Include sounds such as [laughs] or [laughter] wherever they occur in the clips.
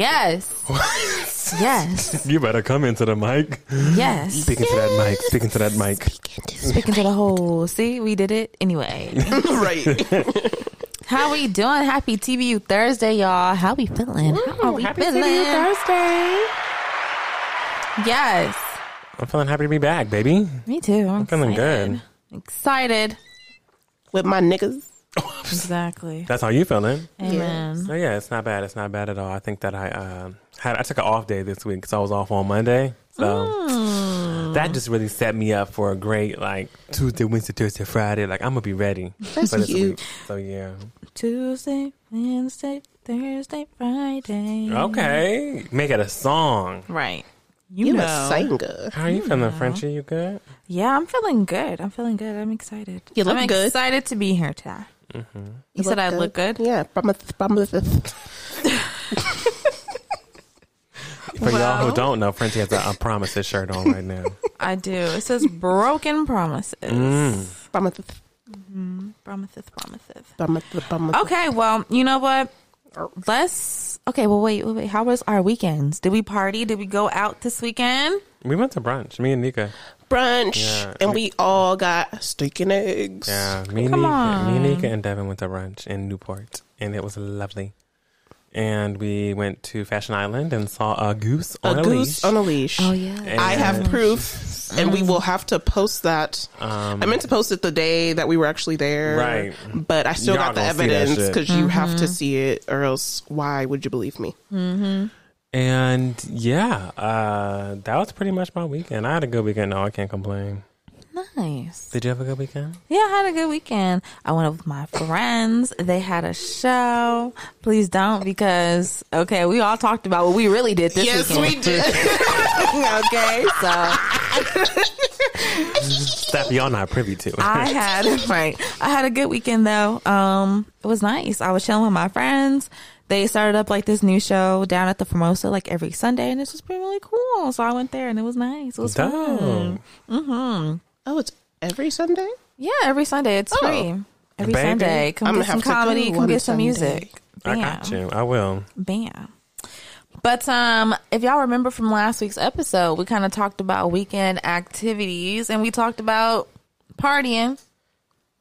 Yes. yes. You better come into the mic. Yes. Speaking to that mic. Speaking to that mic. Speaking to the whole. See, we did it anyway. [laughs] right. [laughs] How we doing? Happy TBU Thursday, y'all. How we feeling? How are we Happy feeling? TBU Thursday. Yes. I'm feeling happy to be back, baby. Me too. I'm, feeling excited. Excited. With my niggas. Exactly. That's how you feeling. Amen. So yeah, it's not bad. It's not bad at all. I think that I uh, had I took an off day this week because I was off on Monday. So Mm. that just really set me up for a great like Tuesday, Wednesday, Thursday, Friday. Like I'm gonna be ready That's for this cute. week. So yeah. Tuesday, Wednesday, Thursday, Friday. Okay. Make it a song. Right. You, You know. a singer. How are you feeling, Frenchie? You good? Yeah, I'm feeling good. I'm feeling good. I'm excited. You look I'm good. excited to be here today. Mm-hmm. You, said I look good. Yeah. promise- promise. For y'all who don't know, Frenchie has a, a promises shirt on right now. [laughs] I do. It says broken promises. Mm. Promises. Promises, promises. Promises. Promises. Okay, well, you know what? Let's. Okay, well, wait, wait, wait. How was our weekends? Did we party? Did we go out this weekend? We went to brunch. Me and Nika. Brunch. Yeah. And we all got steak and eggs. Yeah, me and Come Nika, me and. Nika and Devin went to brunch in Newport, and it was lovely. And we went to Fashion Island and saw a goose A on a, goose leash. on a leash. Oh, yeah. And- I have proof, and we will have to post that. Um, I meant to post it the day that we were actually there, Right. But I still Y'all got the gonna see that evidence because you have Mm-hmm. to see it, or else why would you believe me? and yeah, uh, that was pretty much my weekend. I had a good weekend. No, I can't complain. Nice. Did you have a good weekend? Yeah, I had a good weekend. I went out with my friends. They had a show. Please don't, because okay, we all talked about what we really did this weekend. Yes, weekend. we did. [laughs] okay, so Stuff y'all not privy to. I [laughs] had right. I had a good weekend though. Um, it was nice. I was chilling with my friends. They started up like this new show down at the Formosa like every Sunday, and it's just been really cool. So I went there, and it was nice. It was fun. Dope. Oh, it's every Sunday. Yeah, every Sunday it's Oh. free. Every Baby. Sunday, come I'm get some have to go comedy, come one get some Sunday. music. I got you. I will. Bam. But um, if y'all remember from last week's episode, we kind of talked about weekend activities, and we talked about partying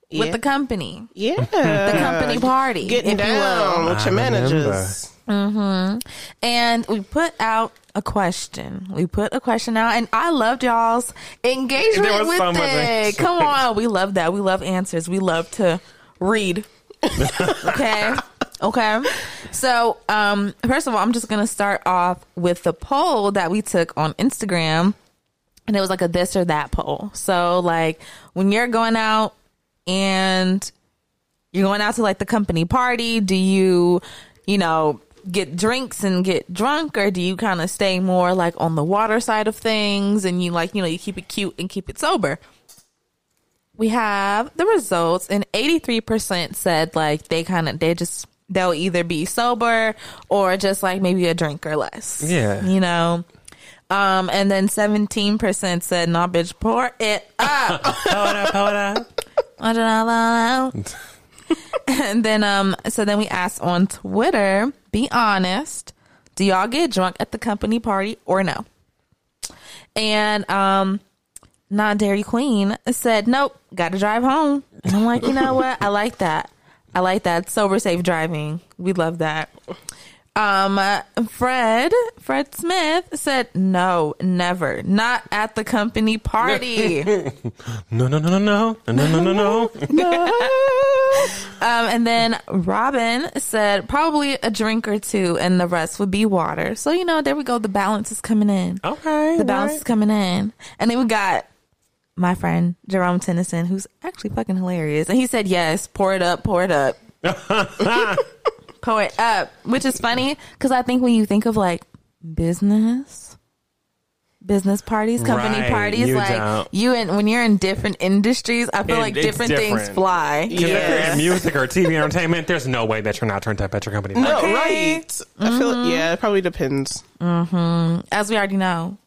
Yeah. with the company, yeah, the company [laughs] party, getting if you will. down with I your managers. remember. And we put out a question. We put a question out, and I loved y'all's engagement with so it. Come on, we love that. We love answers. We love to read. [laughs] okay. Okay. So, um, first of all, I'm just gonna start off with the poll that we took on Instagram, and it was like a this or that poll. So, like, when you're going out and you're going out to like the company party, do you, you know, get drinks and get drunk, or do you kind of stay more like on the water side of things and you like, you know, you keep it cute and keep it sober? We have the results, and 83% said like they kind of, they just, they'll either be sober or just like maybe a drink or less. Yeah. You know? Um, and then 17% said, nah, bitch, pour it up. [laughs] Hold up, hold up. I don't know. and then um so then we asked on Twitter, be honest, do y'all get drunk at the company party or no? And um not Dairy Queen said, Nope, gotta drive home. And I'm like, you know [laughs] what? I like that. I like that. Sober safe driving. We love that. Um, uh, Fred, Fred Smith said, no, never, not at the company party. [laughs] No, no, no, no, no, no, no, no, no, no. [laughs] Um, and then Robin said probably a drink or two, and the rest would be water. So you know, there we go. The balance is coming in. Okay. The balance is coming in. And then we got my friend Jerome Tennyson, who's actually fucking hilarious, and he said yes, pour it up, pour it up, [laughs] pour it up, which is funny because I think when you think of like business. Business parties, company Right, parties, you like don't. you and when you're in different industries, I feel It- like it's different, things different. fly. If it's music or TV entertainment, there's no way that you're not turned up at your company. No, Okay. right. I feel mm-hmm. yeah, it probably depends. Mm-hmm. as we already know.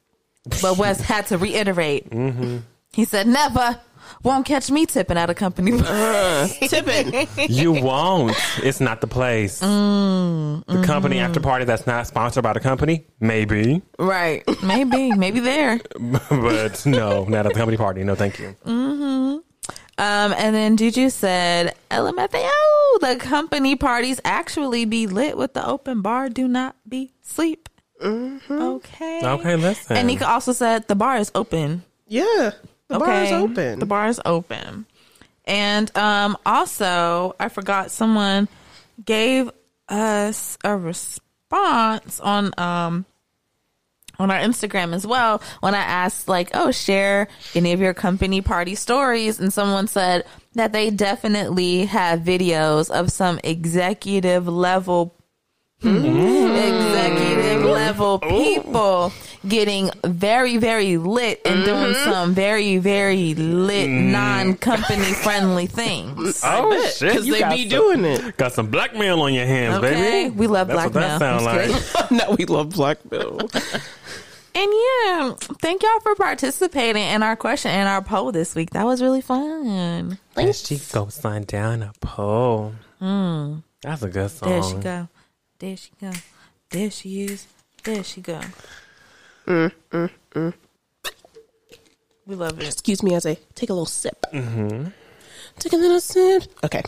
But Wes had to reiterate. Mm-hmm. He said, never. Won't catch me tipping at a company. [laughs] Uh, tipping. You won't. It's not the place. the company after party that's not sponsored by the company, maybe, right? Maybe, maybe there. [laughs] but no, not at the company party. No, thank you. Um, and then Juju said, LMFAO, the company parties actually be lit with the open bar. Do not be sleep. Okay. Okay, listen. And Nika also said the bar is open. Yeah. The bar is open. The bar is open. And um, also, I forgot someone gave us a response on um, on our Instagram as well when I asked like, "Oh, share any of your company party stories," and someone said that they definitely have videos of some executive level executive level people getting very very lit and doing mm-hmm. some very very lit mm. non-company [laughs] friendly things oh shit, Because they be some- doing it. Got some blackmail on your hands, Okay, baby. we love That's what that blackmail. sound like. [laughs] now we love blackmail. [laughs] and yeah thank y'all for participating in our question and our poll this week that was really fun There she goes slide down a pole. Mm. That's a good song. there she go there she go there she is there she go we love it Excuse me as I take a little sip. Mm-hmm. Take a little sip. Okay.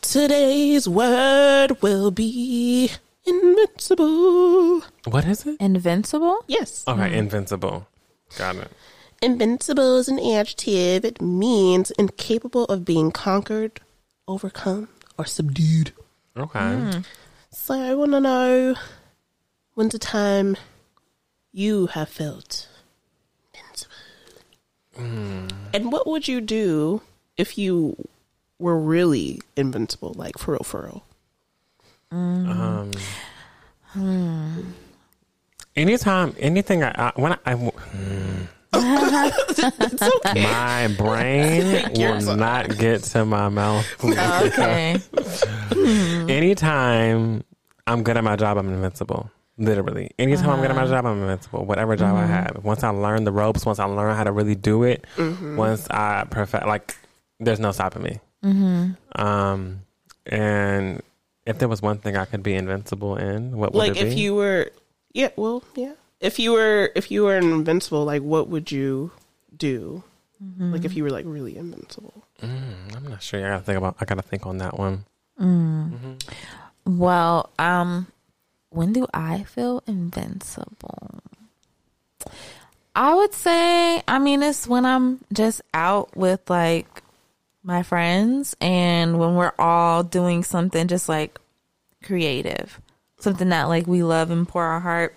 Today's word will be invincible. What is it? invincible Yes. All right, invincible. Got it. Invincible is an adjective. It means incapable of being conquered, overcome, or subdued. Okay. So I want to know when's the time you have felt invincible? And what would you do if you were really invincible, like for real, for real? Um. Anytime, anything I, I when I, I w- [laughs] my brain [laughs] will not get to my mouth. [laughs] okay Anytime I'm good at my job, I'm invincible. Literally. Anytime I'm good at my job, I'm invincible. Whatever job I mm-hmm. have. Once I learn the ropes, once I learn how to really do it, mm-hmm. once I perfect, like, there's no stopping me. Mm-hmm. Um, and if there was one thing I could be invincible in, what would like it be? if you were, yeah, well, yeah. If you were, if you were invincible, like what would you do? Like if you were like really invincible. Mm, I'm not sure. I gotta think about. I gotta think on that one. Mm. Well, um, when do I feel invincible? I would say, I mean, it's when I'm just out with like my friends and when we're all doing something just like creative, something that like we love and pour our heart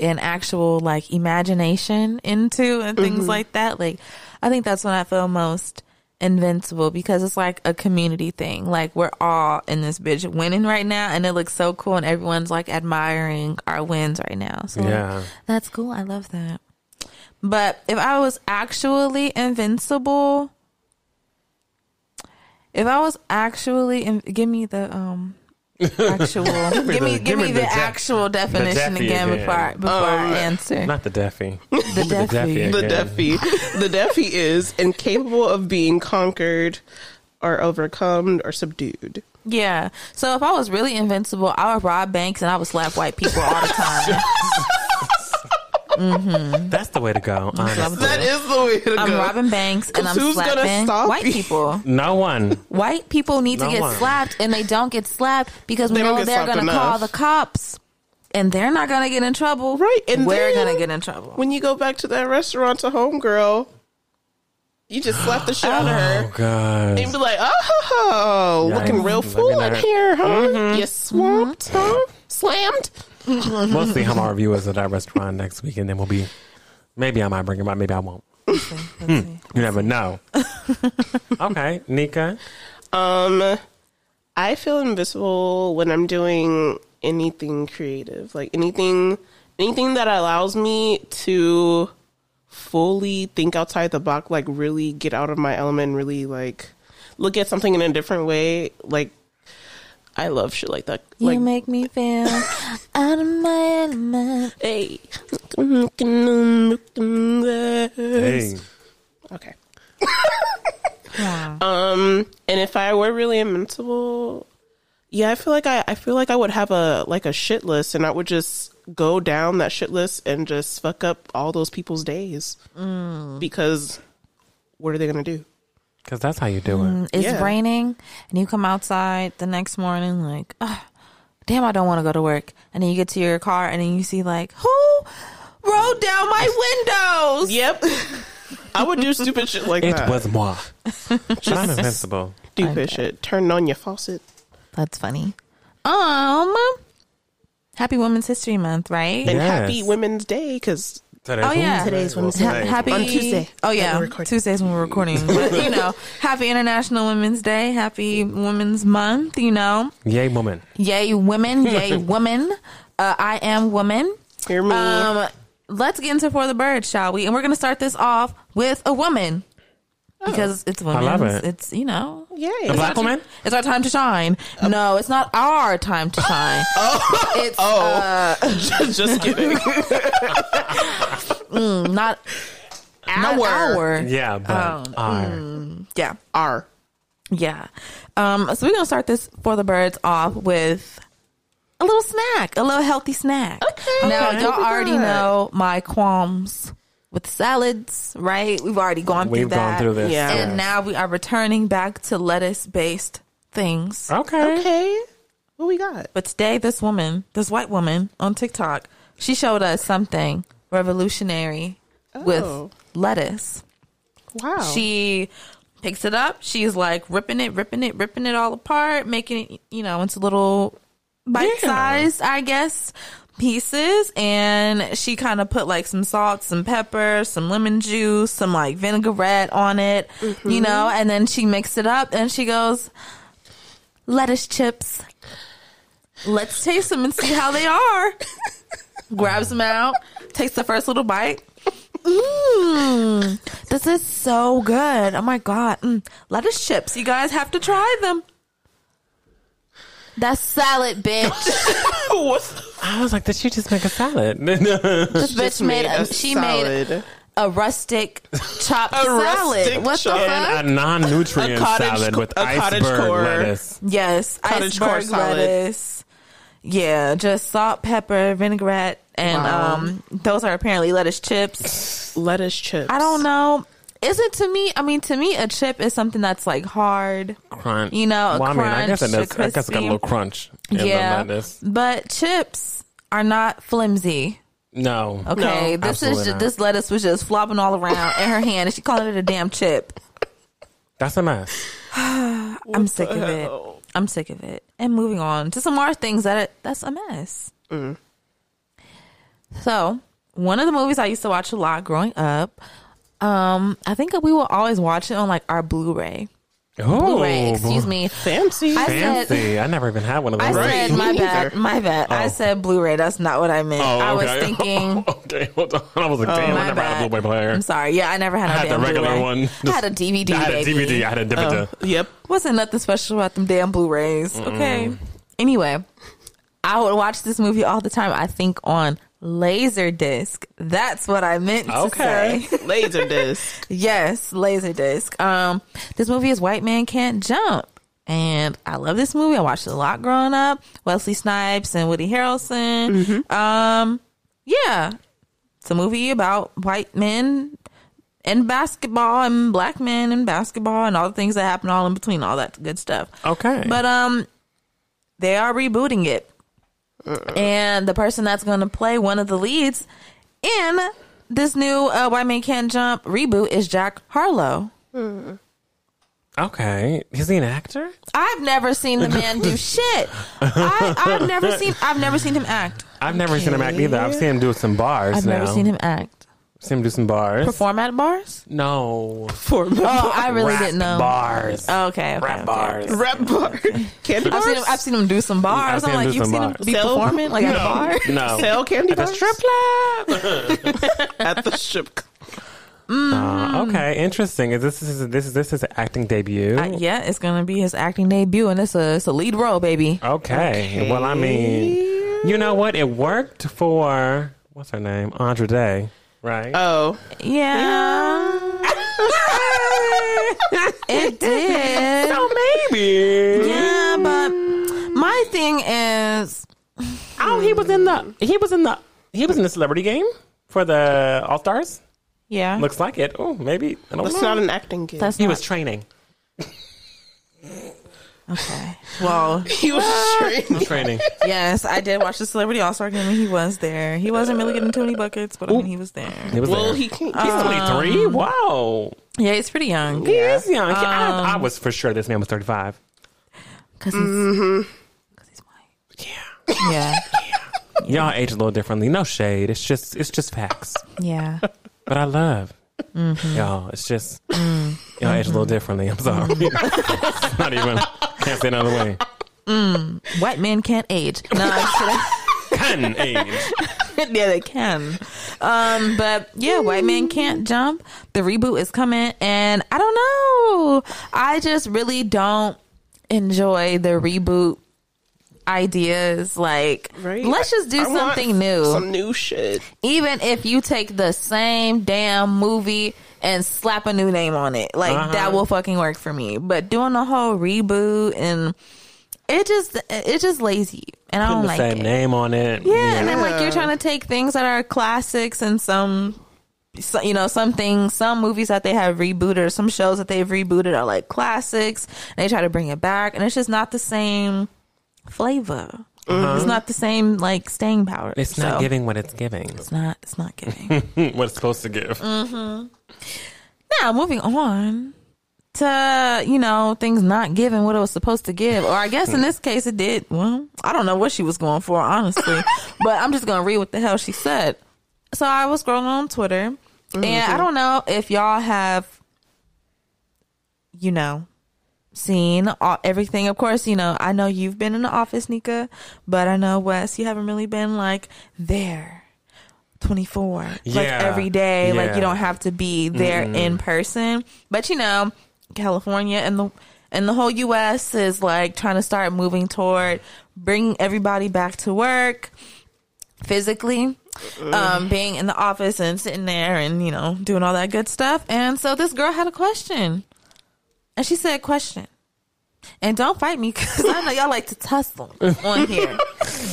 and actual like imagination into and things mm-hmm. like that. Like, I think that's when I feel most invincible because it's like a community thing. Like, we're all in this bitch winning right now, and it looks so cool, and everyone's like admiring our wins right now. So, Yeah. that's cool. I love that. But if I was actually invincible, if I was actually, in, give me the um actual, [laughs] give me the- give me the, def- actual definition Deafy again again. before I, before I oh, answer. Not the deafy. the Deafy. The again. Deafy. [laughs] the Deafy is incapable of being conquered or overcome or subdued. Yeah. So if I was really invincible, I would rob banks and I would slap white people all the [laughs] time. That's the way to go. Honestly. That is the way to go. I'm go. robbing banks and I'm who's gonna slapping stop white you? people. No one. White people need to get one. slapped and they don't get slapped because we They don't know get they're slapped going to enough. call the cops and they're not going to get in trouble. Right, and we're then- going to get in trouble. when you go back to that restaurant to homegirl, you just slap the shit out of her. Oh god. And be like, oh, Yeah, looking real looking full in at- here, huh? Mm-hmm. You swamped, huh? Slammed? [laughs] We'll see how my review is at that restaurant next week, and then we'll be. Maybe I might bring him up. Maybe I won't. Let's see, let's see. You never know. [laughs] okay, Nika. Um, I feel invisible when I'm doing anything creative, like anything, anything that allows me to fully think outside the box, like really get out of my element, and really like look at something in a different way. Like, I love shit like that. You Like, make me feel out of my element. hey, Hey, okay. [laughs] Um, and if I were really invincible, yeah, I feel like I, I feel like I would have a like a shit list, and I would just go down that shit list and just fuck up all those people's days because what are they gonna do? Because that's how you do it. It's Yeah. raining, and you come outside the next morning like, "Ah, damn, I don't want to go to work. And then you get to your car, and then you see like, who rolled down my windows? Yep, I would do stupid shit like It that. was moi. but I'm invincible. stupid shit. Turn on your faucet. That's funny. Um, Happy Women's History Month, right? And Yes. happy Women's Day because Oh yeah, Today's Women's Ha- Day. happy On Tuesday Oh yeah, we're recording. Tuesdays when we're recording. [laughs] But you know, happy International Women's Day, happy Women's Month. You know, Yay, woman. yay women, [laughs] yay woman. Uh, I am woman. hear me. Um, let's get into for the birds, shall we? And we're gonna start this off with a woman because it's women. love it. It's you know, Yay! A black woman? it's our time to shine. No, it's not our time to shine. [laughs] Oh, it's uh, [laughs] just kidding. [laughs] not Our. our. Yeah, but Um, R. Yeah. R. Yeah. Um, so we're gonna start this for the birds off with a little snack, a little healthy snack. Okay. Now Okay. y'all already know my qualms with salads, right? We've already gone through We've that. gone through this. Yeah. And now we are returning back to lettuce based things. Okay. Okay. What we got? But today this woman, this white woman on TikTok, she showed us something revolutionary Oh. with lettuce. Wow. She picks it up. She's like ripping it, ripping it, ripping it all apart, making it, you know, into little bite sized, I guess, pieces. And she kind of put like some salt, some pepper, some lemon juice, some like vinaigrette on it, you know, and then she mixed it up and she goes, lettuce chips. Let's taste them and see how they are. [laughs] Grabs them out, takes the first little bite. Mmm, this is so good. Oh my god, mm. lettuce chips. You guys have to try them. That's salad, bitch. [laughs] [laughs] I was like, did she just make a salad? [laughs] This bitch made, made a, a she made a rustic chopped [laughs] salad. rustic What the chop. fuck? and a non-nutrient A salad co- with a cottage iceberg core. lettuce. Yes, Cottage core iceberg salad. lettuce. Yeah, just salt, pepper, vinaigrette, and Wow. um, those are apparently lettuce chips. Lettuce chips. I don't know. Is it to me? I mean, to me, a chip is something that's like hard. Crunch. You know, a well, I mean, I guess it crunch, does. a I guess it got a little crunch in yeah, the but chips are not flimsy. No. Okay, No, this is just, this lettuce was just flopping all around in her hand, and she calling it a damn chip. That's a mess. [sighs] I'm sick of it. I'm sick of it. And moving on to some more things that that's a mess. Mm. So one of the movies I used to watch a lot growing up, um, I think we will always watch it on like our Blu-ray. Oh, Blu-ray, excuse me. Fancy. I said Fancy. I never even had one of those. I those. said my bad, my bad. I Oh. said Blu-ray. That's not what I meant. Oh, I was [laughs] thinking. [laughs] okay, hold on. I was like, damn, my I never had a. Blu-ray player. I'm sorry. Yeah, I never had I a had the regular Blu-ray. one. I had a DVD. [laughs] I had a baby. DVD. I had a DVD. Yep. Wasn't nothing special about them damn Blu-rays. Okay. Anyway, I would watch this movie all the time. I think on Laserdisc. That's what I meant to Okay. say. [laughs] Laser disc. [laughs] yes, Laserdisc. Um, this movie is White Man Can't Jump. And I love this movie. I watched it a lot growing up. Wesley Snipes and Woody Harrelson. Um, yeah, it's a movie about white men and basketball and black men and basketball and all the things that happen all in between, all that good stuff. Okay. But um, they are rebooting it, and the person that's going to play one of the leads in this new uh, White Man Can't Jump reboot is Jack Harlow. okay. Is he an actor? I've never seen the man do [laughs] shit. I, I've never seen. I've never seen him act. I've never seen him act either. I've seen him do some bars I've now. never seen him act. Seen him do some bars. Perform at bars? No. For bars. Oh, I really Rap didn't know. Bars. Okay, okay, Rap okay. bars. rap bar. [laughs] Candy I've bars. seen him. I've seen him do some bars. I've I'm like, you've some seen him be Sell- performing like at a bar. No. Sell candy At the bars strip club. [laughs] [laughs] at the strip. Uh, okay, interesting. Is this is this is this is an acting debut? Uh, yeah, it's gonna be his acting debut, and it's a it's a lead role, baby. Okay. Well, I mean, you know what? It worked for what's her name, Andra Day, right? Oh, Yeah. [laughs] It did. So maybe. Yeah, but my thing is, Oh, he was in the. He was in the. He was in the celebrity game for the All Stars. yeah, Looks like it. Oh, maybe. I don't That's know. not an acting game. that's he not, was training. Okay. Well, [laughs] he was [laughs] trained. Training. yes, I did watch the Celebrity All Star game, and he was there. He wasn't really getting too many buckets, but I mean, he was there. He was Well, there. he can't. He's Um, 23. Wow. Yeah, he's pretty young. He is young. Um, I, I was for sure this man was 35. because he's, Mm-hmm. 'cause he's white. Yeah. Yeah, [laughs] Y'all age a little differently. No shade. It's just it's just facts. yeah. But I love Mm-hmm. y'all. It's just Mm. y'all age a little differently. I'm sorry. [laughs] It's not even can't say another way. White men can't age. No, I'm kidding. [laughs] Can age. [laughs] yeah, they can. Um, but yeah, white men can't jump. The reboot is coming, and I don't know. I just really don't enjoy the reboot ideas. Like, Right? let's just do I want something new. Some new shit. Even if you take the same damn movie and slap a new name on it, like Uh-huh. that will fucking work for me. But doing a whole reboot and it just it's just lazy, and I Putting don't the like same it. name on it. Yeah, and then like you're trying to take things that are classics and some, so, you know, some things, some movies that they have rebooted, or some shows that they've rebooted are like classics, and they try to bring it back, and it's just not the same flavor. It's not the same like staying power. It's not So, giving what it's giving. It's not. It's not giving. [laughs] what it's supposed to give. Mm. now moving on to you know things not giving what it was supposed to give, or I guess in this case it did. Well, I don't know what she was going for honestly, [laughs] but I'm just gonna read what the hell she said. So I was scrolling on Twitter, and I don't know if y'all have, you know, seen all, everything. Of course, you know I know you've been in the office, Nika, but I know Wes, you haven't really been like there. 24 like Yeah. every day like you don't have to be there in person but you know california and the and the whole us is like trying to start moving toward bringing everybody back to work physically um being in the office and sitting there and you know doing all that good stuff and so this girl had a question and she said question and don't fight me because i know y'all like to tussle on here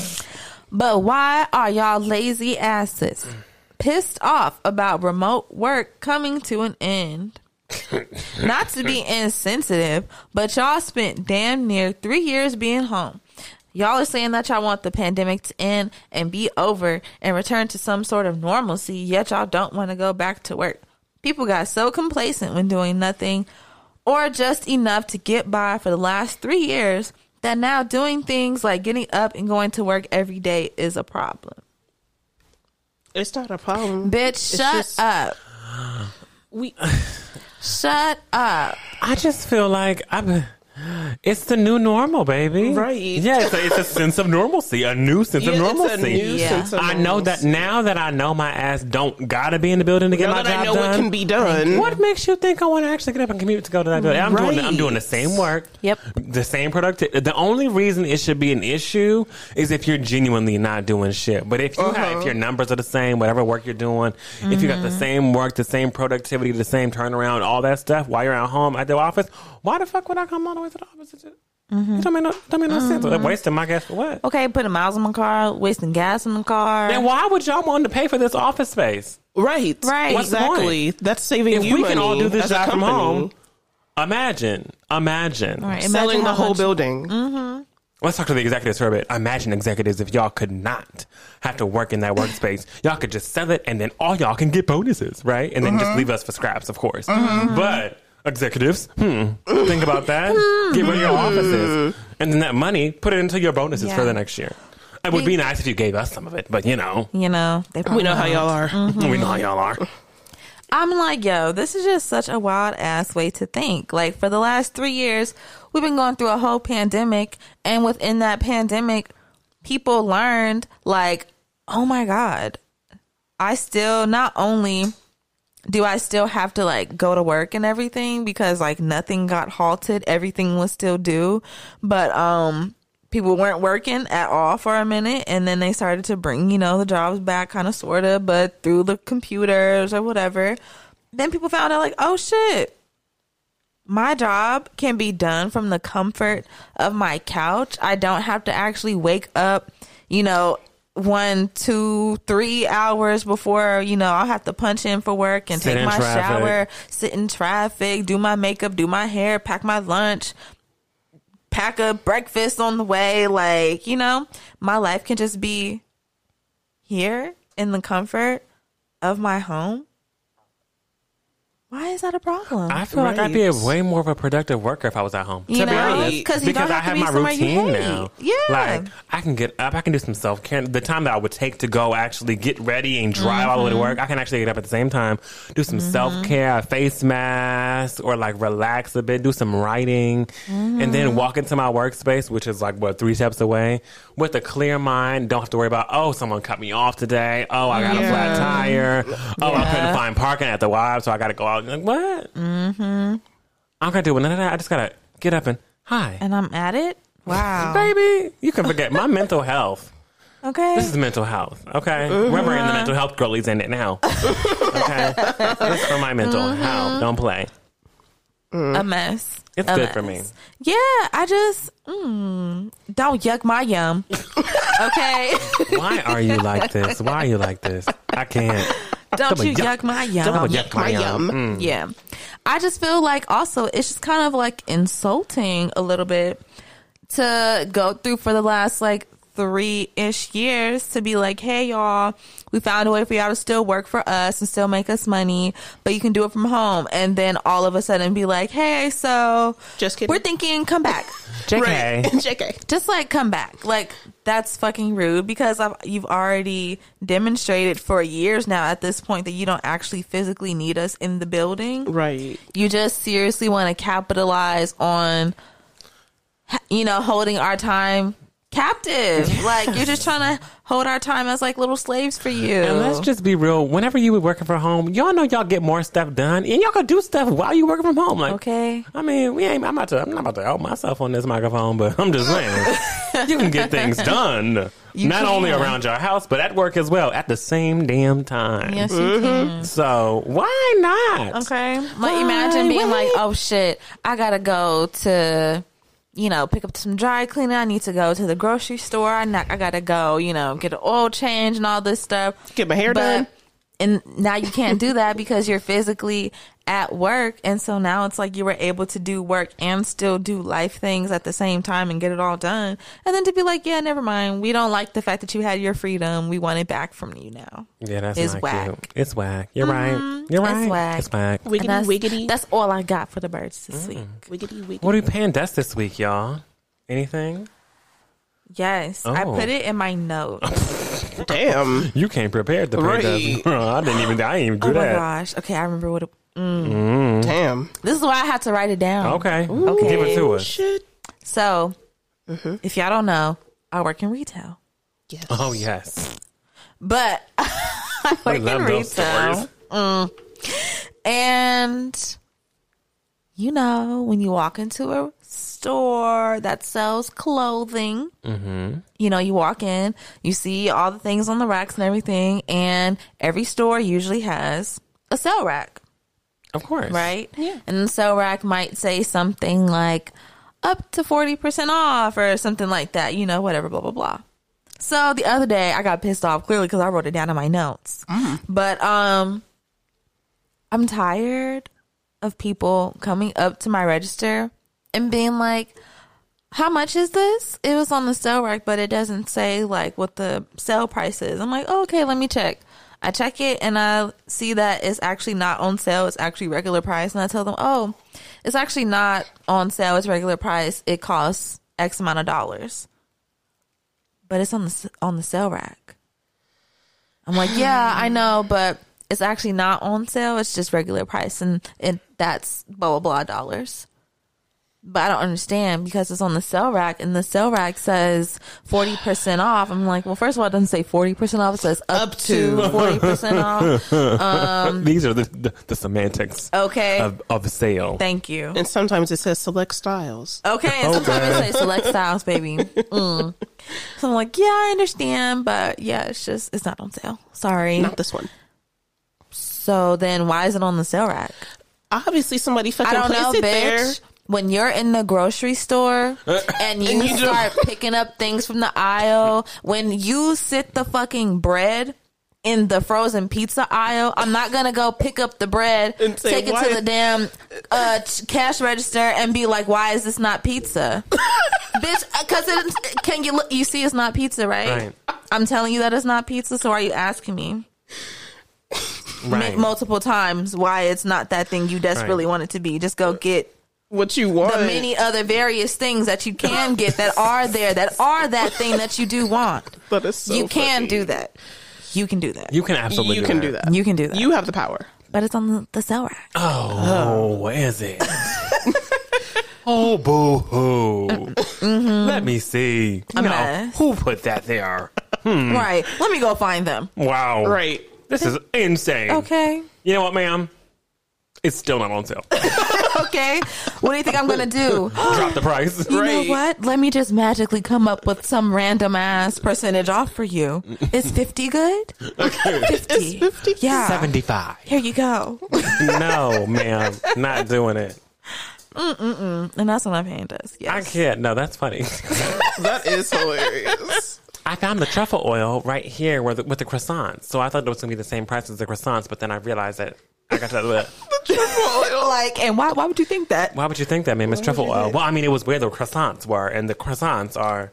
[laughs] but why are y'all lazy asses pissed off about remote work coming to an end? [laughs] Not to be insensitive, but y'all spent damn near three years being home. Y'all are saying that y'all want the pandemic to end and be over and return to some sort of normalcy, yet y'all don't want to go back to work. People got so complacent when doing nothing or just enough to get by for the last three years that now doing things like getting up and going to work every day is a problem. It's not a problem. Bitch, shut just- up. We [sighs] Shut up. I just feel like I'm. It's the new normal, baby. Right. Yeah, it's a, it's a sense of normalcy, a new sense of normalcy. it's a new Yeah. sense of I know that now that I know my ass don't gotta be in the building to get Now my that job I know done. what can be done. What makes you think I want to actually get up and commute to go to that building? I'm doing. I'm doing the same work. Yep. The same productivity. The only reason it should be an issue is if you're genuinely not doing shit. But if you have, Uh-huh. if your numbers are the same, whatever work you're doing, if you got the same work, the same productivity, the same turnaround, all that stuff while you're at home at the office, why the fuck would I come all the way to the office? It don't make no, don't make no sense. Mm-hmm. Wasting my gas for what? Okay, putting miles on my car, wasting gas in the car. Then why would y'all want to pay for this office space? Right. Right. What's the Exactly. That's saving If you we money can all do this as a job from home, imagine, imagine. All right, imagine Selling the whole much- building. Mm-hmm. Let's talk to the executives for a bit. Imagine executives if y'all could not have to work in that workspace. [coughs] y'all could just sell it and then all y'all can get bonuses, right? And then just mm-hmm. leave us for scraps, of course. But executives, hmm, think about that. Get rid of your offices. And then that money, put it into your bonuses Yeah. for the next year. It would be nice if you gave us some of it, but you know, You know, they We know how won't. y'all are. Mm-hmm. we know how y'all are. I'm like, yo, this is just such a wild ass way to think. Like, for the last three years, we've been going through a whole pandemic, and within that pandemic, people learned, like, oh my God, I still not only do I still have to like go to work and everything because like nothing got halted, everything was still due, but um people weren't working at all for a minute and then they started to bring, you know, the jobs back kind of sort of, but through the computers or whatever. Then people found out like, "Oh shit. my job can be done from the comfort of my couch. I don't have to actually wake up, you know, one, two, three hours before, you know, I'll have to punch in for work and Sit take my traffic. shower, sit in traffic, do my makeup, do my hair, pack my lunch, pack a breakfast on the way. Like, you know, my life can just be here in the comfort of my home. Why is that a problem? I feel like I'd be a way more of a productive worker if I was at home. You to be know? honest, 'Cause you don't because I have to have be my routine now. Yeah. like I can get up, I can do some self care. The time that I would take to go actually get ready and drive all the way Mm-hmm. to work, I can actually get up at the same time, do some self care, face mask, or like relax a bit, do some writing, and Mm-hmm. then walk into my workspace, which is like what three steps away, with a clear mind. Don't have to worry about oh someone cut me off today. Oh I got a flat tire. Oh I couldn't find parking at the Y, so I got to go out. Like what? Mm-hmm. I'm gonna do none of that. I just gotta get up and hi, and I'm at it? Wow. baby. You can forget my mental health. Okay. This is mental health. Okay, remember in the mental health girlies in it now. Okay, this is for my mental health. Don't play. A mess. It's A good for me. Yeah, I just mm, don't yuck my yum. [laughs] okay, Why are you like this? [laughs] Why are you like this? I can't. don't Double you yuck. yuck my yum. Double yuck yuck my my yum. yum. Mm. Yeah, I just feel like also it's just kind of like insulting a little bit to go through for the last like three ish years to be like, hey y'all, we found a way for y'all to still work for us and still make us money, but you can do it from home. And then all of a sudden be like, hey, so Just kidding. we're thinking come back. [laughs] JK. [laughs] JK. Just like come back. Like that's fucking rude because I've, you've already demonstrated for years now at this point that you don't actually physically need us in the building Right. you just seriously want to capitalize on you know holding our time captive like you're just trying to hold our time as like little slaves for you And let's just be real. Whenever you were working from home, y'all know y'all get more stuff done, and y'all can do stuff while you working from home. Like, okay I mean, we ain't. I'm about to. I'm not about to help myself on this microphone, but I'm just saying, [laughs] you can get things done. You not only around your house, but at work as well at the same damn time. yes you mm-hmm. can So why not? okay like imagine being like oh shit i gotta go to you know pick up some dry cleaning. I need to go to the grocery store. I, not, I gotta go you know get an oil change and all this stuff. Get my hair done. and now you can't do that because you're physically at work and so now it's like you were able to do work and still do life things at the same time and get it all done and then to be like yeah never mind we don't like the fact that you had your freedom we want it back from you now Yeah, that's It's not whack. cute. It's whack. You're mm-hmm. right. You're It's right. whack. It's whack. Wiggity, and that's, wiggity. that's all i got for the birds this mm. week wiggity, wiggity. What are we paying Dust this week, y'all? Anything? yes i Oh. put it in my notes [laughs] Damn. You came prepared to pay Right. Dust. [laughs] I didn't even. I didn't even do that. oh my that. gosh okay i remember what it, Damn. this is why i had to write it down Okay. Okay. Give it to us. Shit. so if y'all don't know i work in retail Yes. Oh yes. but [laughs] I work in love those retail. stories. Mm. And you know, when you walk into a store that sells clothing, Mm-hmm. you know, you walk in, you see all the things on the racks and everything, and every store usually has a sale rack, Of course. right? Yeah. And the sale rack might say something like up to 40% off or something like that, you know, whatever, blah, blah, blah. So the other day I got pissed off clearly because I wrote it down in my notes. But um I'm tired of people coming up to my register and being like, How much is this? It was on the sale rack, but it doesn't say like what the sale price is. I'm like, oh, okay, let me check. I check it and I see that it's actually not on sale. It's actually regular price. And I tell them, oh, it's actually not on sale. It's regular price. It costs X amount of dollars but it's on the on the sale rack. I'm like, yeah, [sighs] I know, but it's actually not on sale. It's just regular price, and it that's blah blah blah dollars. But I don't understand because it's on the sale rack, and the sale rack says forty percent off. I'm like, well, first of all, it doesn't say forty percent off. It says up, Up to to. forty percent off. [laughs] These are the, the, the semantics Okay, of, of sale. thank you. And sometimes it says select styles. Okay, and sometimes it says select styles, baby. [laughs] Mm. So I'm like, yeah, I understand, but yeah, it's just it's not on sale. Sorry. Not this one. So then why is it on the sale rack? obviously somebody I fucking don't placed know, it bitch. there. When you're in the grocery store [laughs] and you, you just- start picking up things from the aisle, when you sit the fucking bread in the frozen pizza aisle, I'm not gonna go pick up the bread, And say, take it "Why- to the damn uh, cash register, and be like, "Why is this not pizza?" [laughs] Bitch, because it can you look? You see, it's not pizza, right? Right. I'm telling you that it's not pizza. So are you asking me? Right. multiple times why it's not that thing you desperately Right. want it to be. Just go get What you want? the many other various things that you can get that are there that are that thing that you do want. [laughs] That is so you can funny. do that. You can do that. You can absolutely. you do can that. do that. You can do that. You have the power. but it's on the, the sale rack. Oh, oh, is it? [laughs] oh, boo hoo. Mm-hmm. Let me see. You A know, mess. who put that there? Hmm. Right. Let me go find them. Wow. Right. This is insane. Okay. You know what, ma'am? It's still not on sale. [laughs] Okay. What do you think I'm gonna do? [gasps] Drop the price. You Right. know what? Let me just magically come up with some random ass percentage off for you. [laughs] Is 50 good? 50. 50? Yeah. 75. Here you go. [laughs] No, ma'am. Not doing it. And that's what I'm paying us. I can't. No, that's funny. That is hilarious. I found the truffle oil right here with the, with the croissants. So I thought it was going to be the same price as the croissants, but then I realized that I got to. Like, and why? Why would you think that? Why would you think that, ma'am? It's truffle oil. Well, I mean, it was where the croissants were, and the croissants are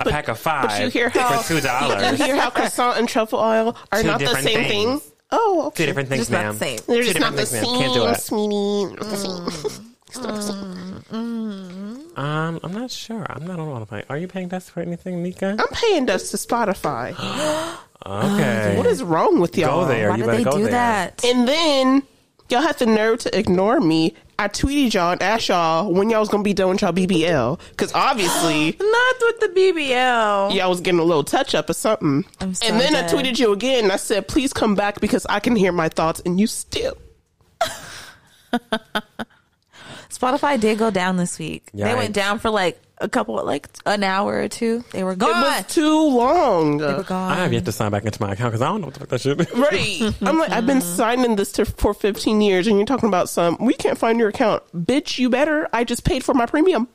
a pack of five But you hear how for two You dollars. hear how croissant and truffle oil are Two not the same things. thing? Oh, okay. Two different things, Just not ma'am. the same. They're Two just not different the things, same. Can't do it. sweetie. Not the same. It's not the same. Um, I'm not sure. I'm not on to pay. Are you paying us for anything, Nika? I'm paying dust to Spotify. [gasps] Okay. What is wrong with y'all? Go there. Why you did they go do there. that? And then y'all had the nerve to ignore me. I tweeted y'all and asked y'all when y'all was gonna be done with y'all BBL because obviously [gasps] Not with the BBL. y'all was getting a little touch up or something. I'm so and then I tweeted you again and I said, please come back because I can hear my thoughts and you still. [laughs] Spotify did go down this week. They went down for like a couple, like an hour or two. They were gone. It gone. was too long. they were gone. I have yet to sign back into my account because I don't know what the fuck that shit is. [laughs] Right. I'm like, I've been [laughs] signing this to, for 15 years and you're talking about some, we can't find your account. Bitch, you better. I just paid for my premium.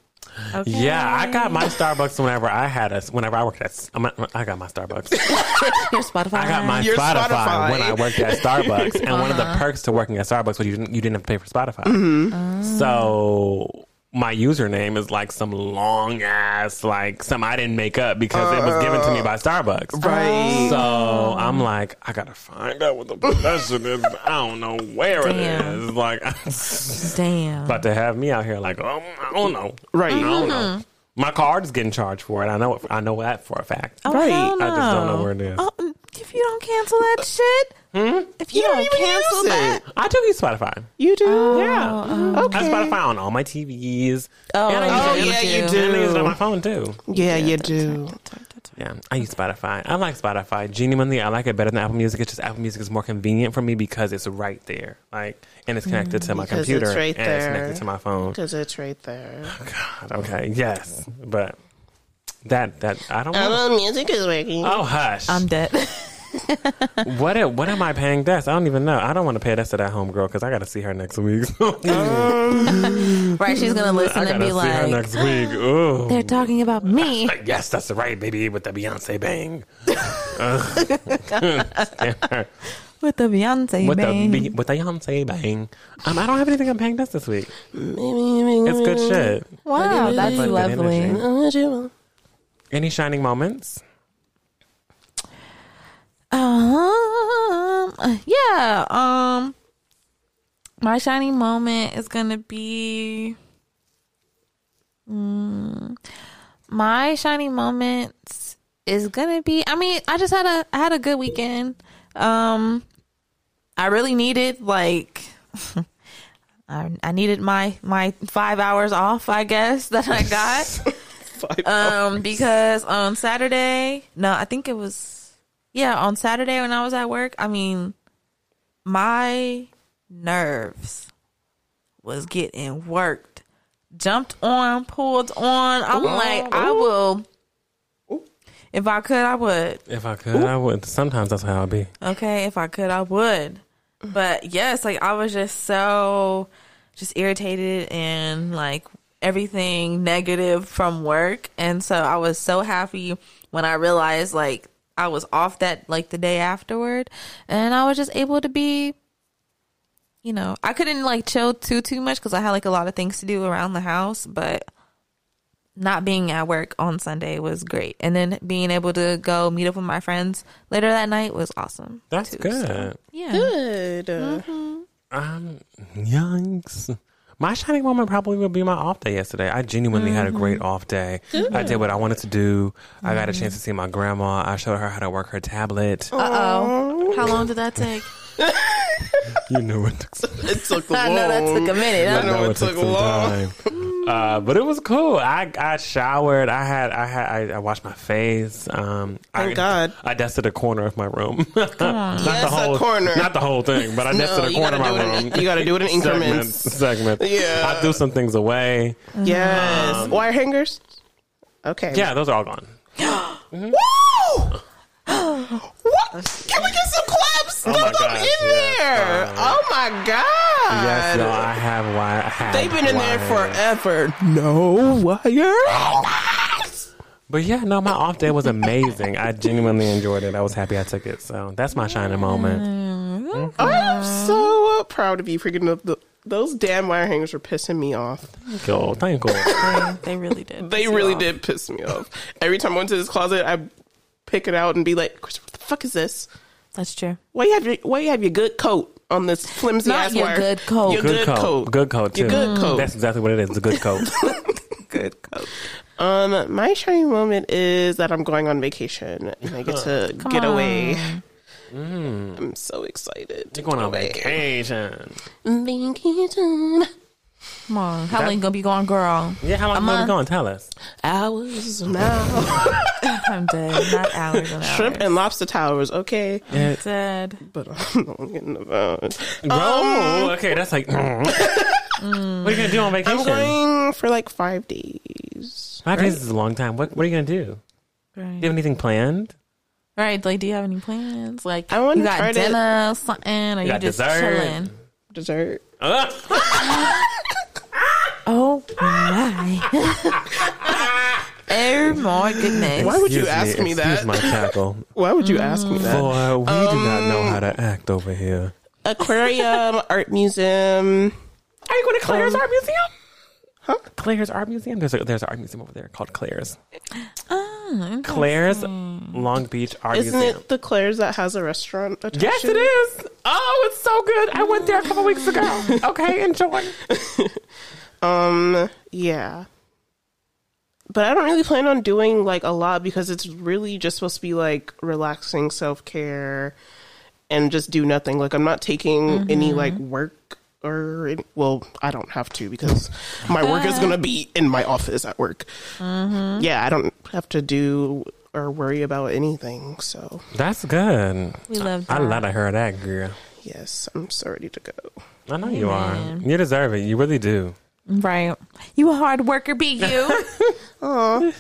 Okay. Yeah, I got my Starbucks whenever I had a whenever I worked at. I'm, I got my Starbucks. [laughs] Your Spotify. I got my Your Spotify, Spotify. when I worked at Starbucks, and one of Uh-huh. the perks to working at Starbucks was you didn't you didn't have to pay for Spotify. Mm-hmm. So my username is like some long ass like some I didn't make up because it was given to me by Starbucks. Right. So I'm like, I gotta find out what the that is. I don't know where it Damn. is. Like, [laughs] Damn. about to have me out here like, oh, I don't know. Right. I don't Mm-hmm. know. My card is getting charged for it. I know. It, I know that for a fact. Oh, Right. hell I just don't know where it is. Oh, if you don't cancel that shit, hmm? if you, You don't don't, even cancel use that. I do use Spotify. You do? Oh, Yeah. Oh. Okay. I have Spotify on all my TVs. Oh, and I use Oh, it- yeah, you And I use it on my phone too. Yeah, you do. Yeah, I use Spotify. I like Spotify. Genuinely, I like it better than Apple Music. It's just Apple Music is more convenient for me because it's right there, like, and it's connected to my Because computer it's right and it's there. connected to my phone. Because it's right there. Oh, God, okay, yes, but that that I don't. know. Oh, music is working. Oh hush! I'm dead. [laughs] what am- what am I paying Des? I don't even know. I don't want to pay Des to that homegirl because I got to see her next week. [laughs] [laughs] right? She's gonna listen I and gotta be see her like, next week. [gasps] Ooh. "They're talking about me." Yes, that's right, baby, with the Beyonce bang. With the Beyonce with bang. the Be- with the Beyonce bang. Um, I don't have anything I'm paying Des this week. It's good shit. wow, that's But lovely. Any shining moments? Um, yeah. Um, my shining moment is gonna be. Mm, my shining moments is gonna be. I mean, I just had a I had a good weekend. Um, I really needed like. [laughs] I, I needed my my five hours off, I guess that I got. [laughs] um, because on Saturday, no, I think it was, yeah, on Saturday when I was at work. I mean, my nerves was getting worked, jumped on, pulled on. I'm like, I will. If I could, I would. If I could, I would. Sometimes that's how I be. Okay, if I could, I would. But yes, like I was just so just irritated and like everything negative from work. And so I was so happy when I realized like I was off that like the day afterward and I was just able to be you know, I couldn't like chill too too much cuz I had like a lot of things to do around the house, but not being at work on Sunday was great. And then being able to go meet up with my friends later that night was awesome. That's too. good. So, yeah. Good. Um, yikes. My shining moment probably would be my off day yesterday. I genuinely had a great off day. I did what I wanted to do. I got a chance to see my grandma. I showed her how to work her tablet. Uh oh. How long did that take? [laughs] You knew it took [laughs] some, It took I know that took a minute. I Huh? know it took a long. time. Uh, but it was cool. I I showered. I had I had I, I washed my face. Um, Thank I, God. I dusted a corner of my room. [laughs] not on. the Yes, a whole corner. Not the whole thing, but I No, dusted a corner of my do it in- room. you gotta do it in [laughs] increments. Segments. segments. Yeah. I threw some things away. Yes. Wire hangers? Okay. Yeah, those are all gone. [gasps] Woo! [gasps] what? Can we get some claps? Oh Throw my them gosh, in yes, there. uh, oh my God. Yes, no, I have wire. I have They've been in there forever. No wire. But yeah, no, my off day was amazing. I genuinely enjoyed it. I was happy I took it. So that's my shining moment. I'm so proud of you for getting up the. Those damn wire hangers were pissing me off. Go, thank you. They, they really did. They really off. did piss me off. Every time I went to this closet, I pick it out and be like, "Chris, "What the fuck is this? That's true. Why you have your Why you have your good coat on this flimsy Not ass your wire? good coat. Your Good, good, coat. Good coat too. Your good coat. That's exactly what it is. It's a good coat. [laughs] Good coat. Um, my shining moment is that I'm going on vacation and I get to [laughs] get away. I'm so excited. to You're going get on away. vacation. Vacation. Come on. How That- long you gonna be going, girl? Yeah, how long A are we month. going? Tell us. Hours now. [laughs] I'm dead. Not hours and hours. Shrimp and lobster towers, okay? I'm dead. But I'm not getting the phone. Oh, okay. That's like. [laughs] What are you gonna do on vacation? I'm going for like five days. Five days is a long time. What What are you gonna do? Do you have anything planned? right. Like, do you have any plans? Like, I wanna you got try to- dinner, or something, or you, got just dessert. chilling? Dessert. Uh, [laughs] Oh my! [laughs] oh my goodness! Why would you excuse ask me, excuse that? my cackle. [laughs] Why would you ask me that? For we do not know how to act over here. Aquarium, [laughs] art museum. Are you going to Claire's Um, Art Museum? Huh? Claire's Art Museum. There's a there's an art museum over there called Claire's. Oh, Claire's Long Beach Art Museum. Isn't Museum. it the Claire's that has a restaurant attached Yes, to it is. Oh, it's so good. I went there a couple weeks ago. Okay, enjoy. Um, yeah. But I don't really plan on doing like a lot because it's really just supposed to be like relaxing self care and just do nothing. Like I'm not taking any like work or any, well, I don't have to because my work is gonna be in my office at work. Yeah, I don't have to do or worry about anything. So That's good. We love I that. love to hear that, girl. yes, I'm so ready to go. I know you are. You deserve it. You really do. Right. You a hard worker, be you. [laughs] Well,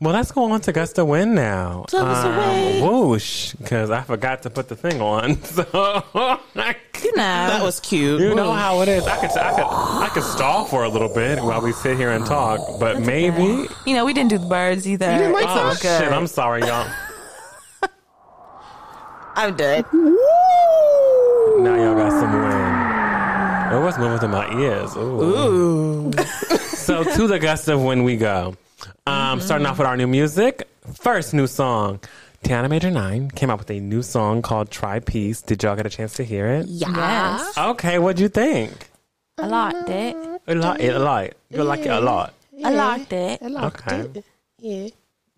let's go on to Gust of Wind now. Take us um, away. Whoosh, because I forgot to put the thing on. [laughs] So you know. That was cute. you know how it is. I could, I could, I could stall for a little bit while we sit here and talk, but maybe. You know, we didn't do the birds either. didn't like It's that? Oh shit! I'm sorry, y'all. [laughs] I'm dead. Now y'all got some wind. Oh, was moving through my ears? Ooh. so to the gust of wind we go. Um, Starting off with our new music. First new song. Tiana Major 9 came out with a new song called Try Peace. Did y'all get a chance to hear it? Yes. Okay, what'd you think? I liked it. I A lot. A lot. You like it a lot. I liked it. I liked Okay. it. Yeah.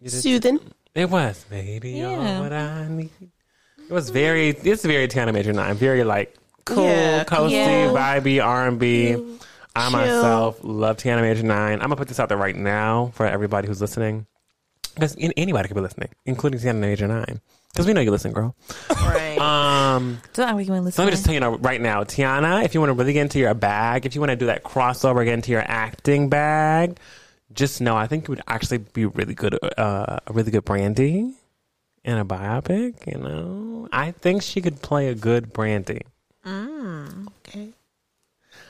You Soothing. It was, baby, Yeah. you're what I need. It was very, it's very Tiana Major 9. Very like cool, Yeah, coasty, Yeah. vibey, R&B. I myself love Tiana Major 9. I'm going to put this out there right now for everybody who's listening. Because anybody could be listening, including Tiana Major 9. Because we know you listen, girl. Right. Um, you want so listen. let me just tell you now, right now, Tiana, if you want to really get into your bag, if you want to do that crossover, get into your acting bag, just know I think it would actually be really good, uh, a really good Brandy in a biopic. You know, I think she could play a good Brandy. Mm. Okay.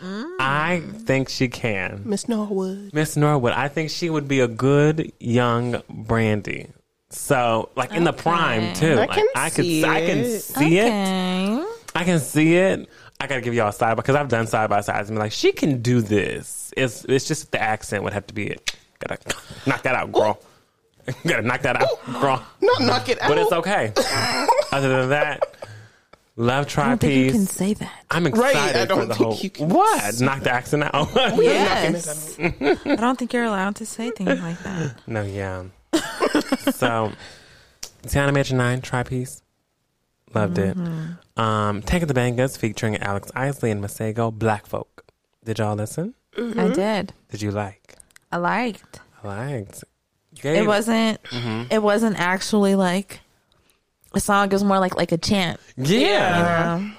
Mm. I think she can. Miss Norwood. Miss Norwood, I think she would be a good young Brandy. So, like in the prime too. I Like, can I could, see I can it. see it. Okay. I can see it. I gotta give y'all a side because I've done side by sides and be like, she can do this. It's it's just the accent would have to be it. Gotta knock that out, girl. [laughs] gotta knock that out, girl. [gasps] Not knock it out. But it's okay. [laughs] Other than that, love I try don't think you can say that. I'm Right, excited I don't for the think whole. you can What? Knock the accent out. Oh, [laughs] yes. I don't think you're allowed to say things like that. [laughs] no, yeah. so, Tiana Major Nine Try Peace. Loved it. Mm-hmm. Um, Tank and the Bangas featuring Alex Isley and Masego Black Folk. Did y'all listen? Mm-hmm. I did. Did you like? I liked. I liked. It wasn't. Mm-hmm. It wasn't actually like a song. It was more like like a chant. Yeah.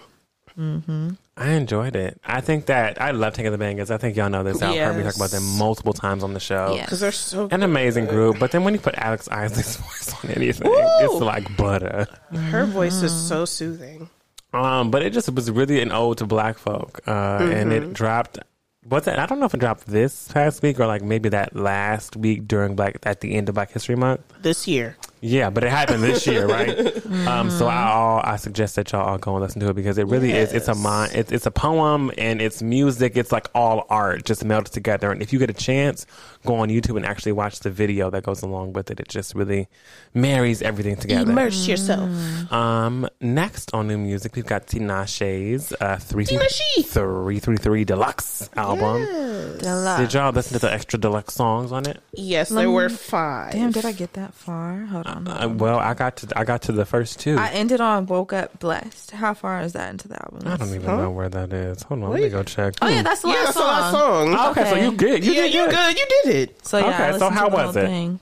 Um, I enjoyed it. I think that I love Tank and the Bangas. I think y'all know this. I've heard me talk about them multiple times on the show. Yeah. Because they're so An amazing group, but then when you put Alex Isley's [laughs] voice on anything, Woo! it's like butter. Her voice is so soothing. Um, but it just was really an ode to black folk, uh, and it dropped. What's that? I don't know if it dropped this past week or like maybe that last week during Black at the end of Black History Month. This year. Yeah, but it happened this year, [laughs] right? Um, so I all I suggest that y'all all go and listen to it because it really is. It's a Yes. mind. It's it's a poem and it's music. It's like all art just melded together. And if you get a chance, go on YouTube and actually watch the video that goes along with it. It just really marries everything together. Immerse yourself. Um, next on new music, we've got Tinashe's uh, three Tinashe. three three three deluxe album. Deluxe. Did y'all listen to the extra deluxe songs on it? Yes, there were five. Damn, did I get that far? Hold on. hold Uh, well, I got to I got to the first two. I ended on "Woke Up Blessed." How far is that into the album? I don't even Huh? know where that is. Hold on, let me Wait. go check. Oh yeah, that's the yeah, last that's the song. last song. Oh, okay, so you good? You yeah, did you good. You did it. So yeah, Okay, I so listened how to the was whole it? Thing.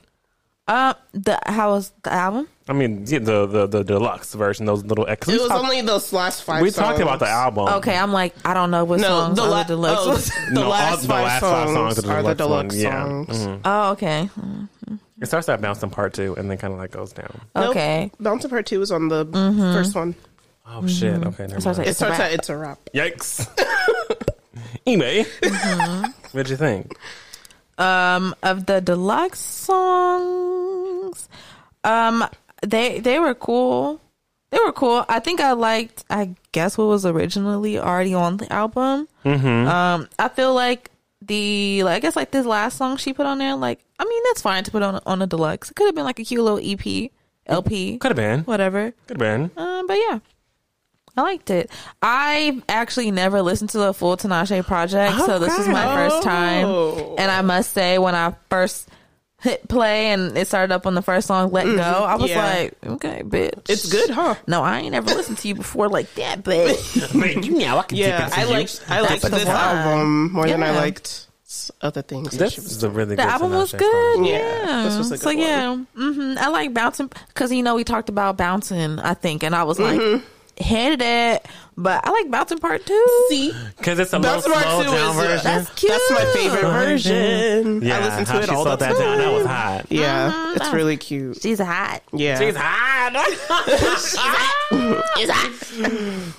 Uh, the how was the album? I mean, yeah, the, the the deluxe version, those little. Cause It was talked- only those last five we songs. talked about the album. Okay, I'm like, I don't know what No, songs the, are la- the deluxe. oh, ones. the [laughs] No, all- last, the five, last five songs songs are the are deluxe one, yeah. songs. Mhm. oh, okay, It starts at bouncing part two, and then kind of like goes down. Nope. okay. Bouncing Part 2 was on the Mm-hmm. first one. Oh shit! Okay, never So I was mind. like- It It's a starts wrap. at It's a Wrap. Yikes! [laughs] anyway, Mm-hmm. what'd you think? Um, of the deluxe songs, um, they they were cool. They were cool. I think I liked. I guess what was originally already on the album. Mm-hmm. Um, I feel like the like I guess like this last song she put on there. Like, I mean, that's fine to put on on a deluxe. It could have been like a cute little EP, LP, Could have been. whatever. Could have been. Um, but yeah, I liked it. I've actually never listened to the full Tinashe project, so this is my Okay. first time. Oh. And I must say, when I first hit play and it started up on the first song, "Let Go," I was yeah. like, "Okay, bitch, It's good, huh? No, I ain't ever listened to you before like that, but [laughs] Man, you know I can Yeah, I liked I liked the this one. album more than I liked other things. that This she was is a really the good. album was good. project. Yeah, Yeah, this was a so good yeah, hmm I like bouncing because you know we talked about bouncing. I think, and I was like, hated it, but I like bouncing part two. See, Because it's a That's little part slow two down is, version. That's cute. that's my favorite version. Yeah, I listen to it she all the slowed time. that down. That was hot. Yeah, Mhm, it's really cute. She's hot. Yeah, She's hot. [laughs] She's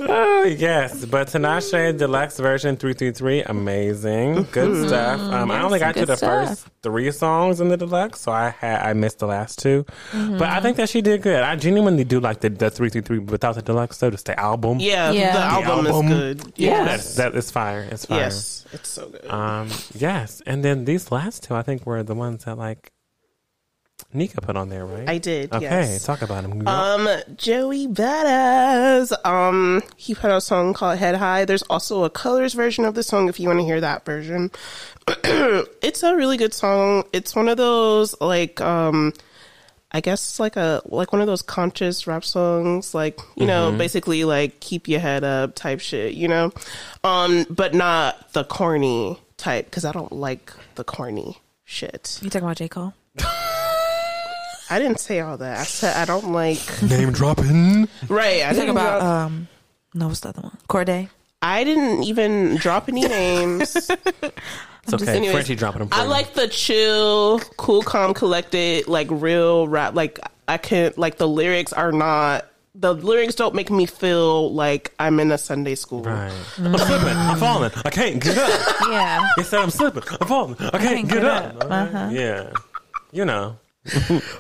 oh yes, but Tinashe Deluxe version three three three, amazing, good stuff. Um, I only got to the stuff. first three songs in the deluxe, so I had I missed the last 2 But I think that she did good. I genuinely do like the the three three three without the deluxe, so just the album. yeah, Yeah. The The album, album. is good. Yeah. Yes. that's that is fire. It's fire. yes, it's so good. Um, yes, and then these last two, I think, were the ones that like Nika put on there, right? I did. Okay, yes. talk about them. Um, Joey Badass. Um, he put out a song called Head High. There's also a colors version of the song if you want to hear that version. [clears throat] it's a really good song. It's one of those like um I guess like a like one of those conscious rap songs, like you know, basically like keep your head up type shit, you know, um, but not the corny type because I don't like the corny shit. You talking about J Cole? [laughs] I didn't say all that. I said I don't like [laughs] Name dropping. right. I You about drop- um? No, what's the other one? Cordae. I didn't even drop any names. [laughs] It's okay. anyways, Frenchie dropping them. I you. like the chill, cool, calm, collected, like real rap. Like I can't like the lyrics are not the lyrics don't make me feel like I'm in a Sunday school. Right. I'm slipping. I'm falling. I can't get up. Yeah. He said I'm slipping. I'm falling. I can't, can't get, get up. up. Uh-huh. Yeah. You know. [laughs]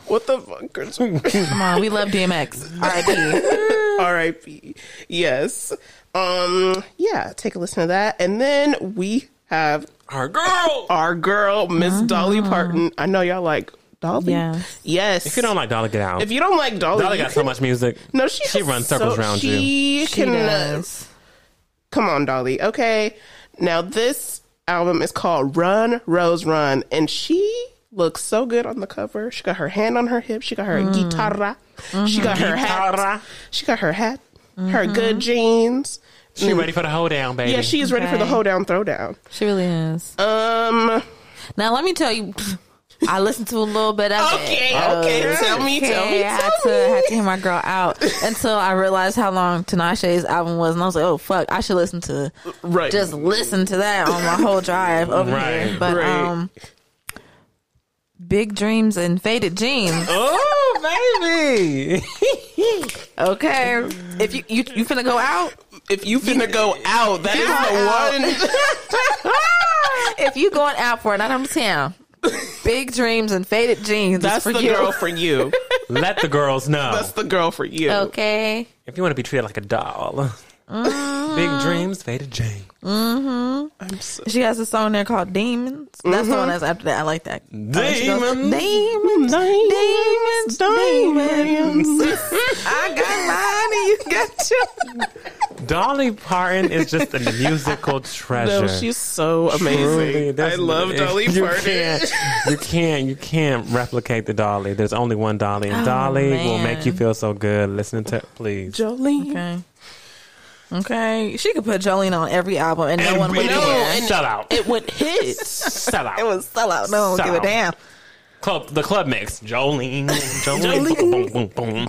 What the fuck? Come on, we love DMX. R.I.P. [laughs] R.I.P. Yes. Um. Yeah. Take a listen to that, and then we have Our girl. our girl Miss Dolly Parton. I know y'all like Dolly. Yes. Yes. If you don't like Dolly, get out. if you don't like Dolly, Dolly you got so much music. No, she she has runs circles so- around you. she She can. uh, does. come on, Dolly. Okay. Now this album is called Run Rose Run, and she looks so good on the cover. She got her hand on her hip. She got her Mm. guitarra. She got her hat. Guitarra. She got her hat. Her Mm-hmm. good jeans. She ready for the hold down, baby. Yeah, she's ready for the Okay. hold down, throw down. She really is. Um. Now let me tell you, I listened to a little bit of Okay, it. okay, tell me, tell me, I had tell to me. had to hear my girl out until I realized how long Tinashe's album was, and I was like, oh fuck, I should listen to Right. just listen to that on my whole drive over Right, here. But right. um, big dreams and faded jeans. [laughs] Oh, baby. [laughs] Okay, if you you you finna go out, if you finna go out, that is the one. [laughs] if you going out for a night on the town, big dreams and faded jeans. That's is the you. girl for you. Let the girls know. That's the girl for you. Okay. if you want to be treated like a doll. Mm-hmm. Big dreams, faded Jane. Mm-hmm. I'm so She has a song there called Demons. That's the one mm-hmm. that's after that. I like that. Oh, Demons. Demons. Demons. Demons. I got mine and you got you. Dolly Parton is just a musical treasure. no, she's so amazing. Truly, I there's- love Dolly you Parton. Can't, you can't, you can't replicate the Dolly. There's only one Dolly, and Oh, Dolly will make you feel so good. Listening to, please. Jolene. Okay. Okay. She could put Jolene on every album and no one would No, care. and- Sell out. It would hit. [laughs] Sell out. It was sell out. No one would give a damn. club, the club mix. Jolene, Jolene, boom, boom, boom, boom.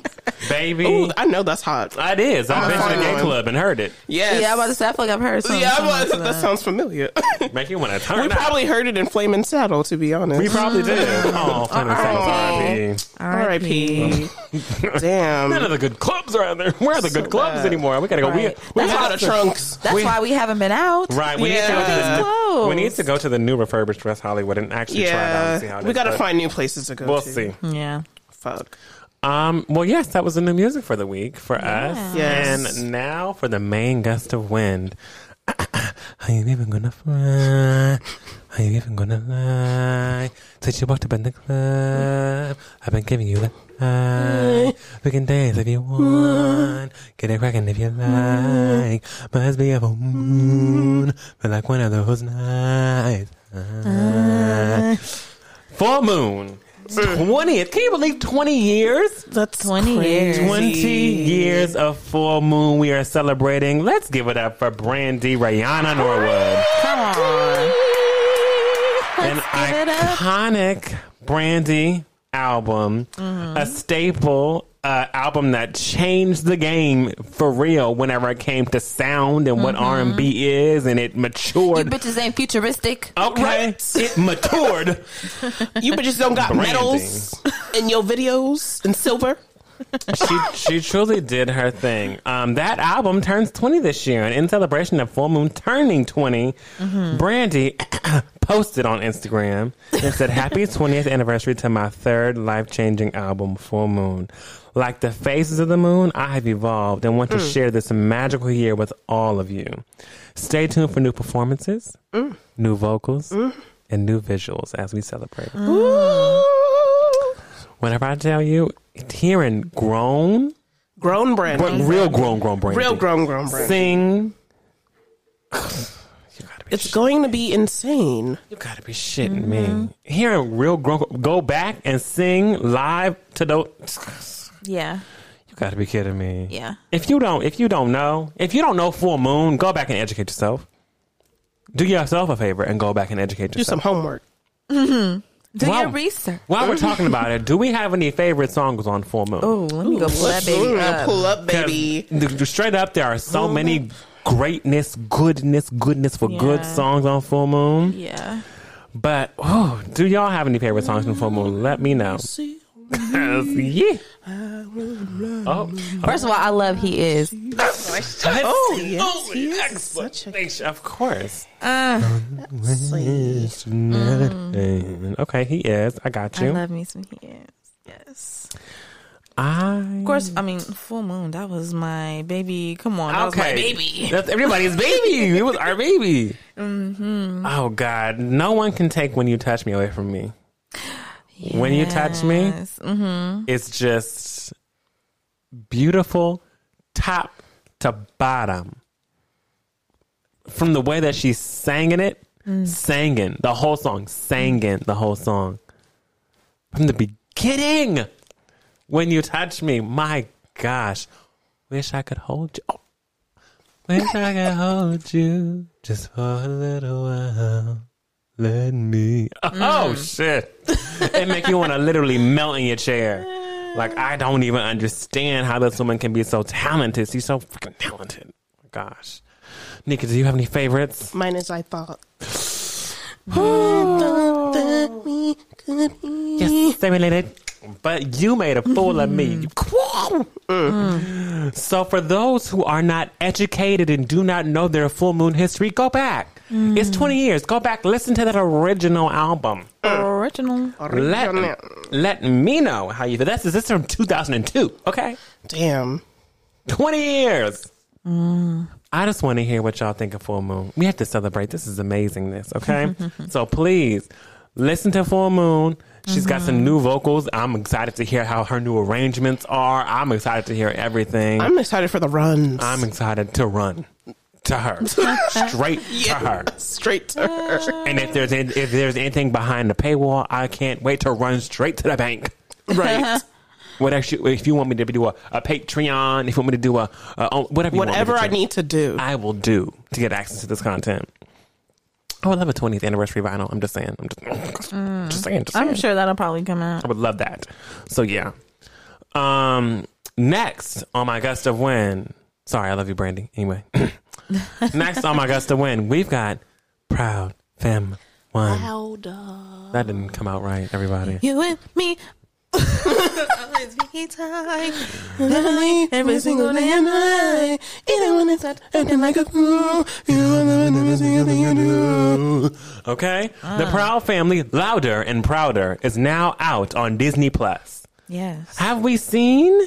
baby. Ooh, I know that's hot. it is. I've been to the gay club and heard it. Yes. Yeah, I'm about to say, I like I've heard something. yeah, similar but to that sounds familiar. [laughs] Make you want to turn we out. probably heard it in Flamin' Saddle, to be honest. We probably did. Mm-hmm. Oh, Flaming Saddle R.I.P. [laughs] [laughs] Damn. None of the good clubs are out there. Where are the good clubs bad. anymore? We gotta go. Right. We, we That's have out of trunks. That's We- why we haven't been out. Right. We, need to go to Yeah. the, we need to go to the new refurbished West Hollywood and actually try it out and see how it We is, got to but find new places to go We'll to. see. Yeah. Fuck. Um. Well, yes, that was the new music for the week for us. Yes. And now for the main gust of wind. [coughs] Are you even gonna fly? Are you even gonna lie? Since you walked up in the club, I've been giving you the high. We can dance if you mm. want. Get it cracking if you mm. like. Must be a full mm. moon, but like one of those nights. Uh. Full moon. Twentieth. Can you believe twenty years? That's 20 years. 20 years of full moon we are celebrating. Let's give it up for Brandy Rayana Norwood. Come on. An give it up. iconic Brandy album, Mm-hmm. a staple uh, album that changed the game for real whenever it came to sound and what R&B is and it Mm-hmm. You bitches ain't futuristic. Okay, Right. it matured. [laughs] You bitches don't got Brandy. medals in your videos and silver. She she truly did her thing. Um, that album turns 20 this year, and in celebration of Full Moon turning 20, mm-hmm. Brandy [coughs] posted on Instagram and said, "Happy 20th anniversary to my third life changing album, Full Moon. Like the phases of the moon, I have evolved and want to mm. share this magical year with all of you. Stay tuned for new performances, mm. new vocals." Mm. And new visuals as we celebrate. Whenever I tell you, hearing grown Grown Brandy. but real grown, grown Brandy. Real grown, grown Brandy. Sing. you gotta be. It's going to be insane. you gotta be shitting me. Hearing real grown, go back and sing live to those. Yeah. You gotta be kidding me. Yeah. If you don't, if you don't know, if you don't know Full Moon, go back and educate yourself. Do yourself a favor and go back and educate yourself. Do some yourself. homework. Mm-hmm. Do Wow. your research. While we're talking about it, do we have any favorite songs on Full Moon? Oh, let me go pull that baby up. Pull up, 'Cause baby. the- the- straight up, there are so many greatness, goodness, goodness for good songs on Full Moon. Yeah. But oh, do y'all have any favorite songs on Full Moon? Let me know. See Mm-hmm. yeah. Oh, First of all, I love he is. Oh, oh yes, he is excellent. such a- Thanks, Of course. Uh, Okay, he is. I got you. I you. love me some he is. Yes. I Of course, I mean, full moon. That was my baby. Come on, that was my baby. That's everybody's baby. It was our baby. [laughs] Mm-hmm. Oh God, no one can take when you touch me away from me. When you touch me, Yes. Mhm. it's just beautiful, top to bottom. From the way that she's singing it, singing the whole song, singing the whole song. From the beginning, when you touch me, my gosh, wish I could hold you. Oh. Wish I could hold you just for a little while. Let me. Mm. Oh shit! it make you want to literally melt in your chair. Like I don't even understand how this woman can be so talented. She's so freaking talented. Oh gosh, Nika, do you have any favorites? Mine is I thought. Thought that we could. Yes, they related. But you made a fool of me. Mm. You- mm. So, for those who are not educated and do not know their full moon history, go back. It's 20 years. Go back, listen to that original album. Original. Let, let me know how you feel. This is this is from 2002, okay? Damn. 20 years. I just want to hear what y'all think of Full Moon. We have to celebrate. This is amazingness, okay? [laughs] so please listen to Full Moon. She's got some mm-hmm. new vocals. I'm excited to hear how her new arrangements are. I'm excited to hear everything. I'm, I'm excited for the runs. I'm excited to run [laughs] to her, straight to her. straight to her. And if there's any, if there's anything behind the paywall, I can't wait to run straight to the bank. Right. [laughs] Whatever, you- if you want me to do a, a Patreon, if you want me to do a, a whatever, you want me Whatever to I do. need to do. I will do to get access to this content. I would love a 20th anniversary vinyl. I'm just saying. I'm just, just saying. Just. I'm sure that'll probably come out. I would love that. So yeah. Um. Next on my gust of wind. Sorry, I love you, Brandy. Anyway. [clears throat] [laughs] next on my gust of wind, we've got proud femme one. That didn't come out right, everybody. You and me. Always be time. Every single day and night. Even when it's not acting like a fool, you are the every single thing you do. Okay. Ah. The Proud Family, louder and prouder, is now out on Disney Plus. Yes. Have we seen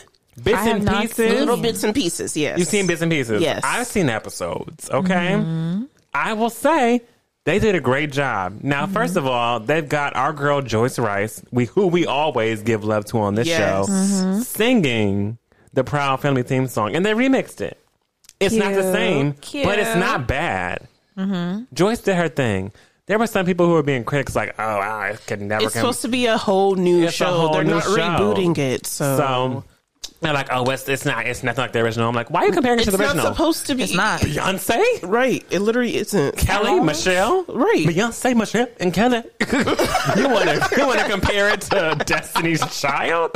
bits I and pieces? Little bits and pieces, yes. You've seen bits and pieces. Yes. I've seen episodes. Okay. Mm-hmm. I will say they did a great job. Now, Mm-hmm. first of all, they've got our girl Joyce Rice, we who we always give love to on this Yes. show, Mm-hmm. singing the Proud Family theme song, and they remixed it. It's not the Cute. same, but it's not bad. Joyce did her thing. There were some people who were being critics, like, "Oh, I could never." It's com- supposed to be a whole new It's show. whole They're new not show. rebooting it, so, So they're like, "Oh, it's, it's not. It's nothing like the original." I'm like, "Why are you comparing it to the not original?" supposed to be. It's not. Beyonce, right. It literally isn't. Kelly, Michelle, Right. Beyonce, Michelle, and Kelly. [laughs] you want to you want to compare it to Destiny's Child?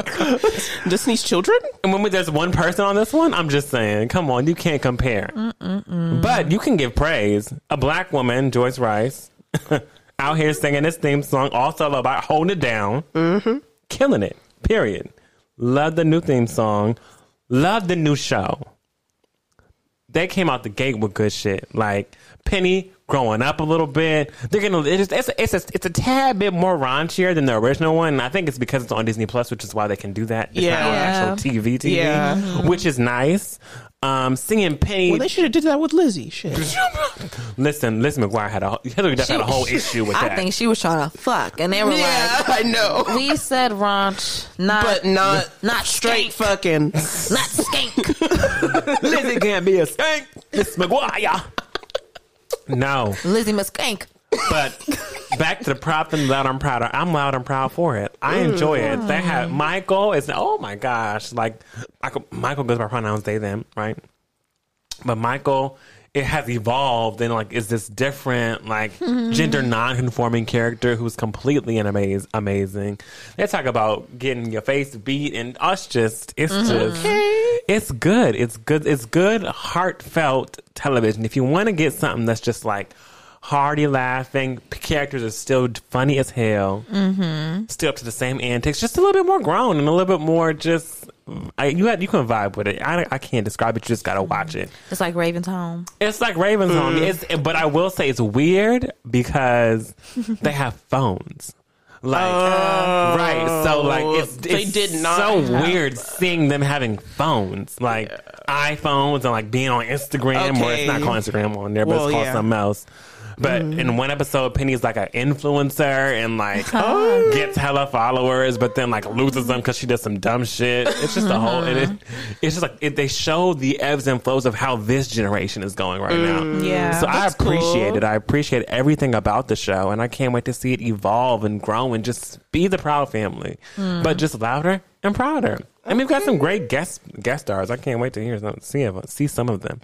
Disney's Children. And when we- there's one person on this one, I'm just saying, come on, you can't compare. But you can give praise. A black woman, Joyce Rice, [laughs] out here singing this theme song, also about holding it down, mm-hmm. killing it. Period. Love the new theme song. Love the new show. They came out the gate with good shit. Like Penny growing up a little bit. They're gonna. It's it's it's a, it's a tad bit more raunchier than the original one. And I think it's because it's on Disney Plus, which is why they can do that. It's not on Yeah. actual TV, TV, Yeah. which is nice. Um, singing Penny. Well, they should have did that with Lizzie. Shit. [laughs] listen, Lizzie McGuire had a Hilary Duff had a whole issue with I that. I think she was trying to fuck, and they were like I know. "We said raunch, not but not not straight skank, fucking. not skank." [laughs] Lizzie can't be a skank. Miss McGuire. No. Lizzie must skank. But back to the prop and loud and proud. Of. I'm loud and proud for it. I enjoy it. They have mm. Michael is oh my gosh, like Michael, Michael goes by pronouns they them right, but Michael it has evolved and like is this different like mm-hmm. gender non-conforming character who's completely and amaze, amazing. They talk about getting your face beat and us just it's mm-hmm. just it's good. It's good. It's good heartfelt television. If you want to get something that's just like hearty laughing. Characters are still funny as hell. Mm-hmm. Still up to the same antics, just a little bit more grown and a little bit more just. I, you had, you can vibe with it. I, I can't describe it. You just gotta watch it. It's like Raven's home. It's like Raven's Home. It's, but I will say it's weird because [laughs] they have phones. Like right, so like it's, They it's did not so have weird seeing them having phones, like iPhones and like being on Instagram or it's not Okay. called Instagram on there, but Well, it's called yeah. something else. But mm-hmm. in one episode, Penny's like an influencer and like gets hella followers, but then like loses them because she does some dumb shit. It's just a whole. It, it, uh-huh. it's just like it, they show the ebbs and flows of how this generation is going right now. Mm. Yeah. So I appreciate cool. it. I appreciate everything about the show, and I can't wait to see it evolve and grow and just be the proud family, mm. but just louder and prouder. And we've got some great guest guest stars. I can't wait to hear some, see see some of them.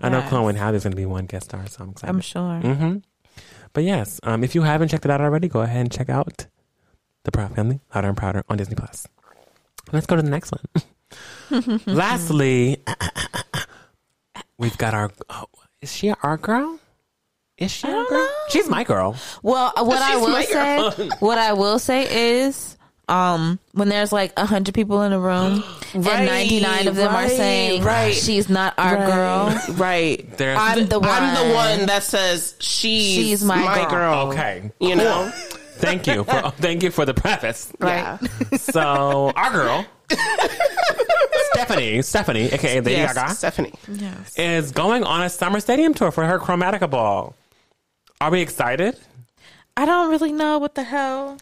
I know Yes. Chloe and Halle's going to be one guest star, so I'm excited. I'm sure. hmm But yes, um, if you haven't checked it out already, go ahead and check out the Proud Family, Louder and Prouder on Disney Plus. Let's go to the next one. [laughs] Lastly, we've got our. Oh, is she our girl? Is she our girl? She's my girl. Well, what [laughs] I will say, what I will say is, um, when there's like a hundred people in a room [gasps] and ninety nine of them are saying, right. she's not our girl." [laughs] right. There's I'm the one. I'm the one that says she's, She's my girl. okay. You know, [laughs] Thank you for [laughs] thank you for the preface. yeah. So our girl, Stefani, Stefani, aka Lady yes, Gaga, Stefani. Yes. is going on a summer stadium tour for her Chromatica ball. Are we excited? I don't really know what the hell.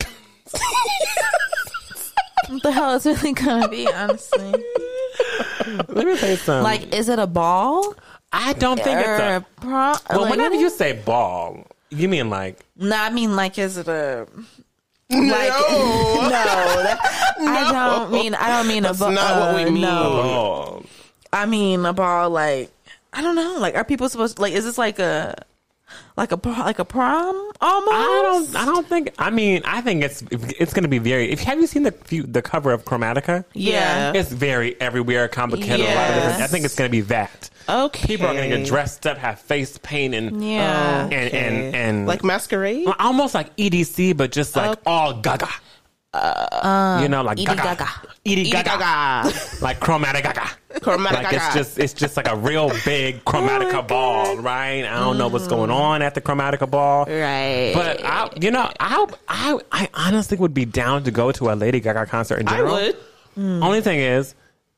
What the hell is really gonna be? Honestly, Let me tell you something. like, is it a ball I don't think it's a. prom? Well, like, whenever you say ball, you mean like no, I mean, like, is it a like? [laughs] No. no, that, I don't mean. I don't mean That's a ball. not what we mean. No, ball? I mean a ball. Like, I don't know. Like, are people supposed? to, like, is this like a like a pro- like a prom almost? I don't. I don't think. I mean, I think it's it's going to be very. If have you seen the the cover of Chromatica? Yeah. It's very everywhere, complicated. A lot of different, I think it's going to be that. Okay. People are going to get dressed up, have face paint, and Yeah. and and and like masquerade. almost like EDC, but just like Okay. all Gaga. Uh, you know, like Edie Gaga, Gaga. Edie Edie Gaga, Gaga. like Chromatica Gaga. Chromatic like it's just it's just like a real big [laughs] oh chromatica ball, right? I don't know what's going mm. on at the chromatica ball, Right. But I, you know, I, I, I honestly would be down to go to a Lady Gaga concert in I general. would. Hmm. Only thing is,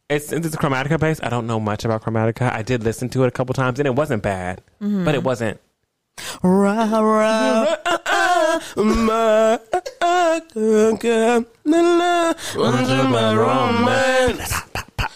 it's since it's Chromatica based. I don't know much about Chromatica. I did listen to it a couple times, and it wasn't bad, but it mm-hmm. wasn't. Rah, rah. My Gaga. Na, na, under my romance.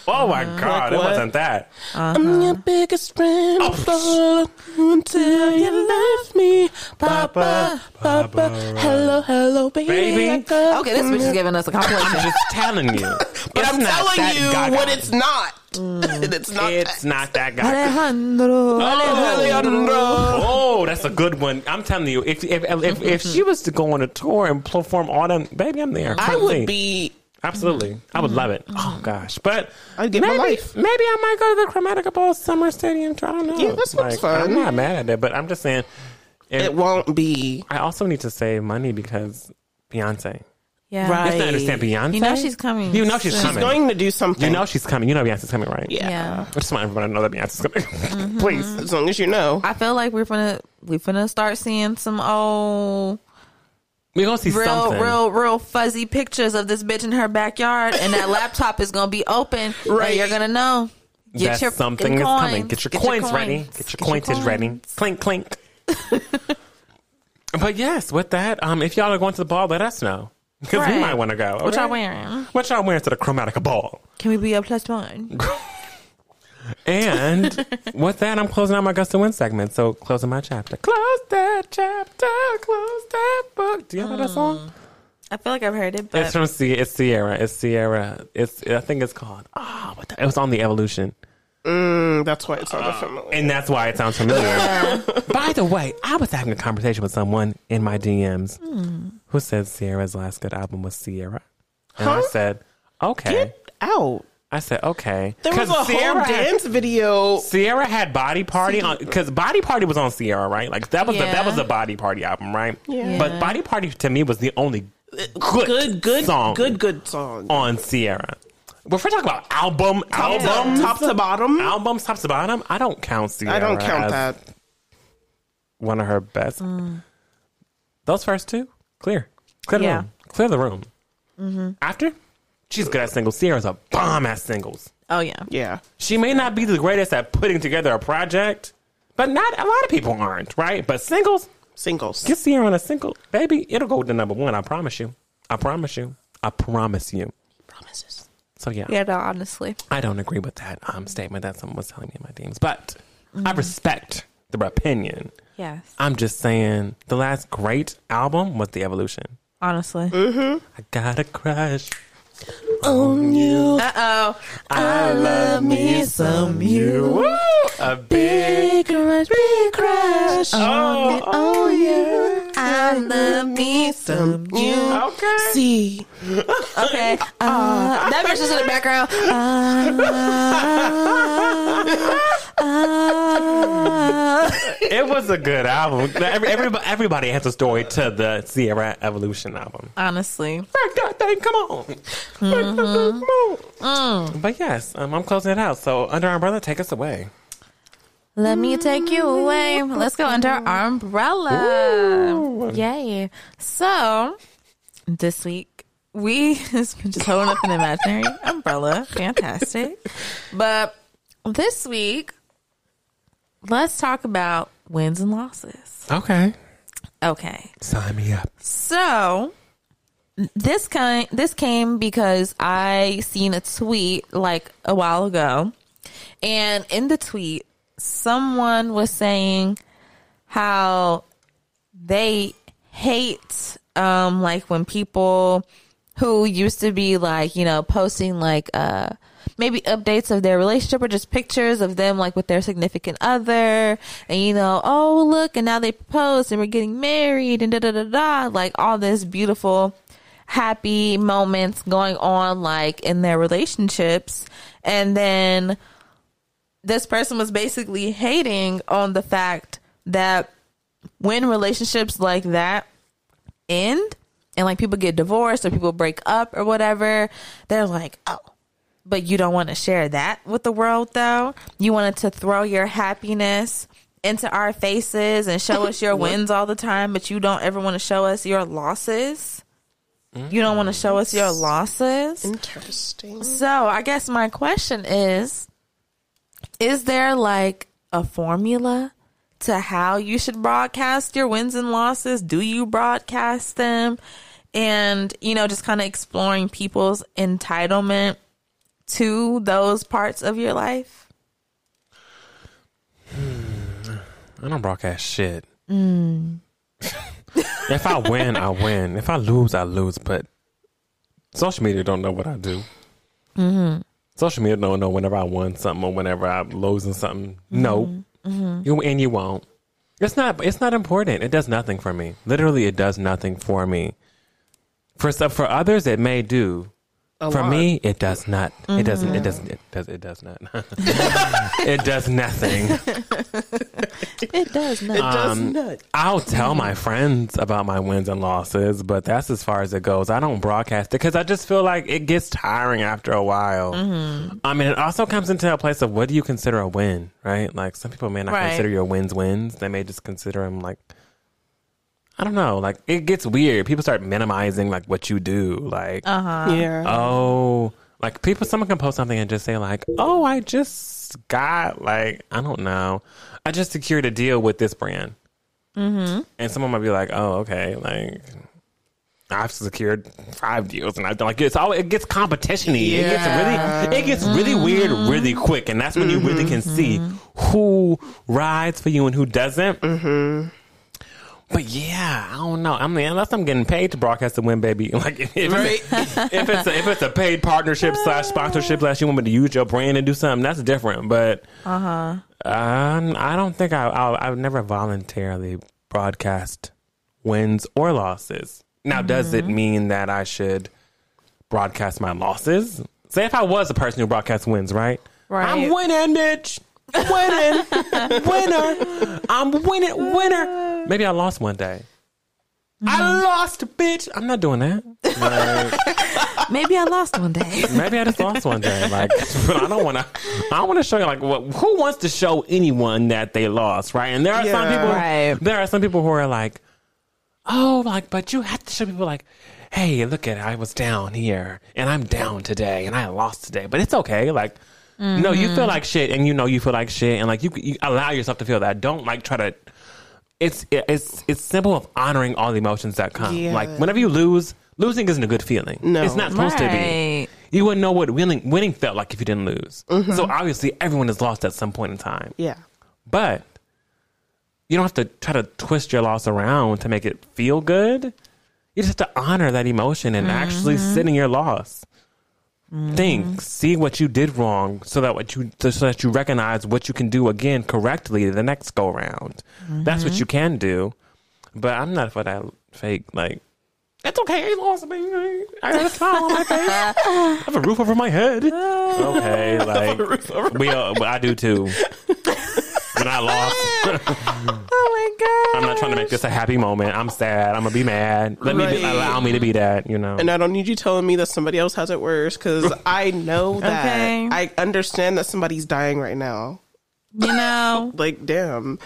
Oh my uh, god, it wasn't that. Uh-huh. I'm your biggest friend. Oh, follow until you left me. Papa, Papa. Hello, hello, baby. Baby. I got Okay, this bitch is giving us a I'm compilation. just telling you. But I'm telling you Gaga. what it's not. [laughs] it's not. It's that. not that Gaga. Alejandro. Oh, Alejandro. Oh, that's a good one. I'm telling you, if if if, if mm-hmm. she was to go on a tour and perform all them, baby, I'm there. I would be. absolutely. I would love it. Oh gosh, but I'd give my maybe life. maybe I might go to the Chromatica Ball Summer Stadium. I don't know. Yeah, that sounds fun. I'm not mad at it, but I'm just saying. if- It won't be. I also need to save money because Beyonce. Yeah. Right. You have to understand Beyonce. You know she's coming. You know she's soon. She's coming. going to do something. You know she's coming. You know Beyonce's coming, right? Yeah. Yeah. I just want everybody to know that Beyonce's coming. [laughs] Please. As long as you know. I feel like we're gonna we're gonna start seeing some old We're gonna see real something. real real fuzzy pictures of this bitch in her backyard, and that [laughs] laptop is gonna be open. Right. and you're gonna know. Get that your something get is your coming. coins. Get your coins ready. Get your coins ready. Clink clink. [laughs] but yes, with that, um, if y'all are going to the ball, let us know because we might want to go. What y'all wearing? What y'all wearing to the Chromatica ball? Can we be a plus one? [laughs] And with that, I'm closing out my Gust of Wind segment. So closing my chapter. Close that chapter. Close that book. Do you know that song? I feel like I've heard it, but It's from Sie- it's Ciara. It's Ciara. It's I think it's called. Ah, what the, it was on the Evolution. Mm, that's why it sounded uh, familiar. And that's why it sounds familiar. [laughs] By the way, I was having a conversation with someone in my DMs hmm. who said Ciara's last good album was Ciara. And I said, okay. Get out. I said, okay. There was 'Cause a whole Ciara had- dance video. Ciara had Body Party on because Body Party was on Ciara, right? Like that was the, that was the Body Party album, right? Yeah. But Body Party to me was the only uh, good Good, good, song good, good song. on Ciara. But if we're talking about album, Top to, top to bottom. albums, top to bottom, I don't count Ciara. I don't count as that. One of her best. Mm. Those first two, clear, clear the Yeah. room, clear the room. Mm-hmm. After, she's good at singles. Ciara's a bomb at singles. Oh yeah. Yeah. She may not be the greatest at putting together a project, but not a lot of people aren't, right? But singles, Singles. get Ciara on a single, baby, it'll go to number one. I promise you. I promise you. I promise you. Promises. So yeah, Yeah, no, honestly. I don't agree with that um, statement that someone was telling me in my DMs, but I respect their opinion. Yes. I'm just saying the last great album was The Evolution. Honestly. I got a crush. On you. Uh oh. I love me some you. A big crush, big crush. oh, Oh yeah. I love me some you. okay. See. Okay. [laughs] Uh, that verse is in the background. Uh, uh, It was a good album. Every, everybody, everybody has a story to the Ciara Evolution album. honestly. God dang, come on. Come on. But yes, um, I'm closing it out. So, Under Umbrella, take us away. Let me take you away. Let's go under our umbrella. Yay. So, this week, we [laughs] just holding up an imaginary umbrella. Fantastic. But this week, let's talk about wins and losses. Okay. Okay. Sign me up. So this kind this came because I seen a tweet like a while ago, and in the tweet, someone was saying how they hate um like when people who used to be like you know posting like uh maybe updates of their relationship or just pictures of them like with their significant other and you know oh look and now they proposed and we're getting married and da da da da like all this beautiful happy moments going on like in their relationships. And then this person was basically hating on the fact that when relationships like that end and like people get divorced or people break up or whatever, they're like, oh, but you don't want to share that with the world though. You wanted to throw your happiness into our faces and show us your [laughs] wins all the time, but you don't ever want to show us your losses. You don't want to mm. show us your losses. Interesting. So I guess my question is Is there like a formula to how you should broadcast your wins and losses? Do you broadcast them? And, you know, just kind of exploring people's entitlement to those parts of your life? [sighs] I don't broadcast shit. Mm. [laughs] if I win, I win. If I lose, I lose. But social media don't know what I do. Mm-hmm. Social media don't know whenever I won something or whenever I'm losing something. No, mm-hmm. you and you won't. It's not. It's not important. It does nothing for me. Literally, it does nothing for me. For for others, it may do. A for lot. me, it does not. It doesn't. It doesn't. It does. It does not. [laughs] it does nothing. [laughs] It does not. It does Um, not. I'll tell my friends about my wins and losses, but that's as far as it goes. I don't broadcast it because I just feel like it gets tiring after a while. I mean, it also comes into a place of what do you consider a win, right? Like some people may not Right. consider your wins wins. They may just consider them like, I don't know. Like it gets weird. People start minimizing like what you do. Like, uh-huh. Yeah. oh, like people, someone can post something and just say like, oh, I just got like, I don't know, I just secured a deal with this brand, mm-hmm. and someone might be like, oh, okay, like. I've secured five deals, and I've done like it's all it gets competition-y. It gets really, it gets really weird, really quick, and that's when you really can see who rides for you and who doesn't. But yeah, I don't know. I mean, unless I'm getting paid to broadcast the win, baby. [laughs] Like if, if, it's, [laughs] if it's a, if it's a paid partnership slash sponsorship slash you want me to use your brand and do something, that's different. But uh-huh. I don't think I I'll, I would never voluntarily broadcast wins or losses. Now, does it mean that I should broadcast my losses? say if I was the person who broadcasts wins, right? Right. I'm winning, bitch. Winning, [laughs] winner. I'm winning, winner. Maybe I lost one day. I mm-hmm. lost, bitch. I'm not doing that. Like, [laughs] Maybe I lost one day. maybe I just lost one day. Like, [laughs] but I don't want to. I don't want to show you like what. Who wants to show anyone that they lost, right? And there are some people. Right. There are some people who are like, oh, like, but you have to show people like, hey, look at, I was down here and I'm down today and I lost today, but it's okay. Like, no, you feel mm-hmm. like shit and you know you feel like shit and like you, you allow yourself to feel that. Don't like try to. It's it's it's simple of honoring all the emotions that come. Yeah. Like whenever you lose, losing isn't a good feeling. No. it's not supposed to be. You wouldn't know what winning winning felt like if you didn't lose. Mm-hmm. So obviously, everyone has lost at some point in time. Yeah. But you don't have to try to twist your loss around to make it feel good. You just have to honor that emotion and actually mm-hmm. sit in your loss. Think, see what you did wrong, so that what you so that you recognize what you can do again correctly the next go round. That's what you can do. But I'm not for that fake like. It's okay. I lost, baby. I got a smile on my [laughs] face. I have a roof over my head. [laughs] Okay, like we. Uh, I do too. [laughs] When I lost, [laughs] Oh my god. I'm not trying to make this a happy moment. I'm sad. I'm gonna be mad. Let me be, Right. allow me to be that. You know. And I don't need you telling me that somebody else has it worse because [laughs] I know that. Okay. I understand that somebody's dying right now. You know, [laughs] Like, damn.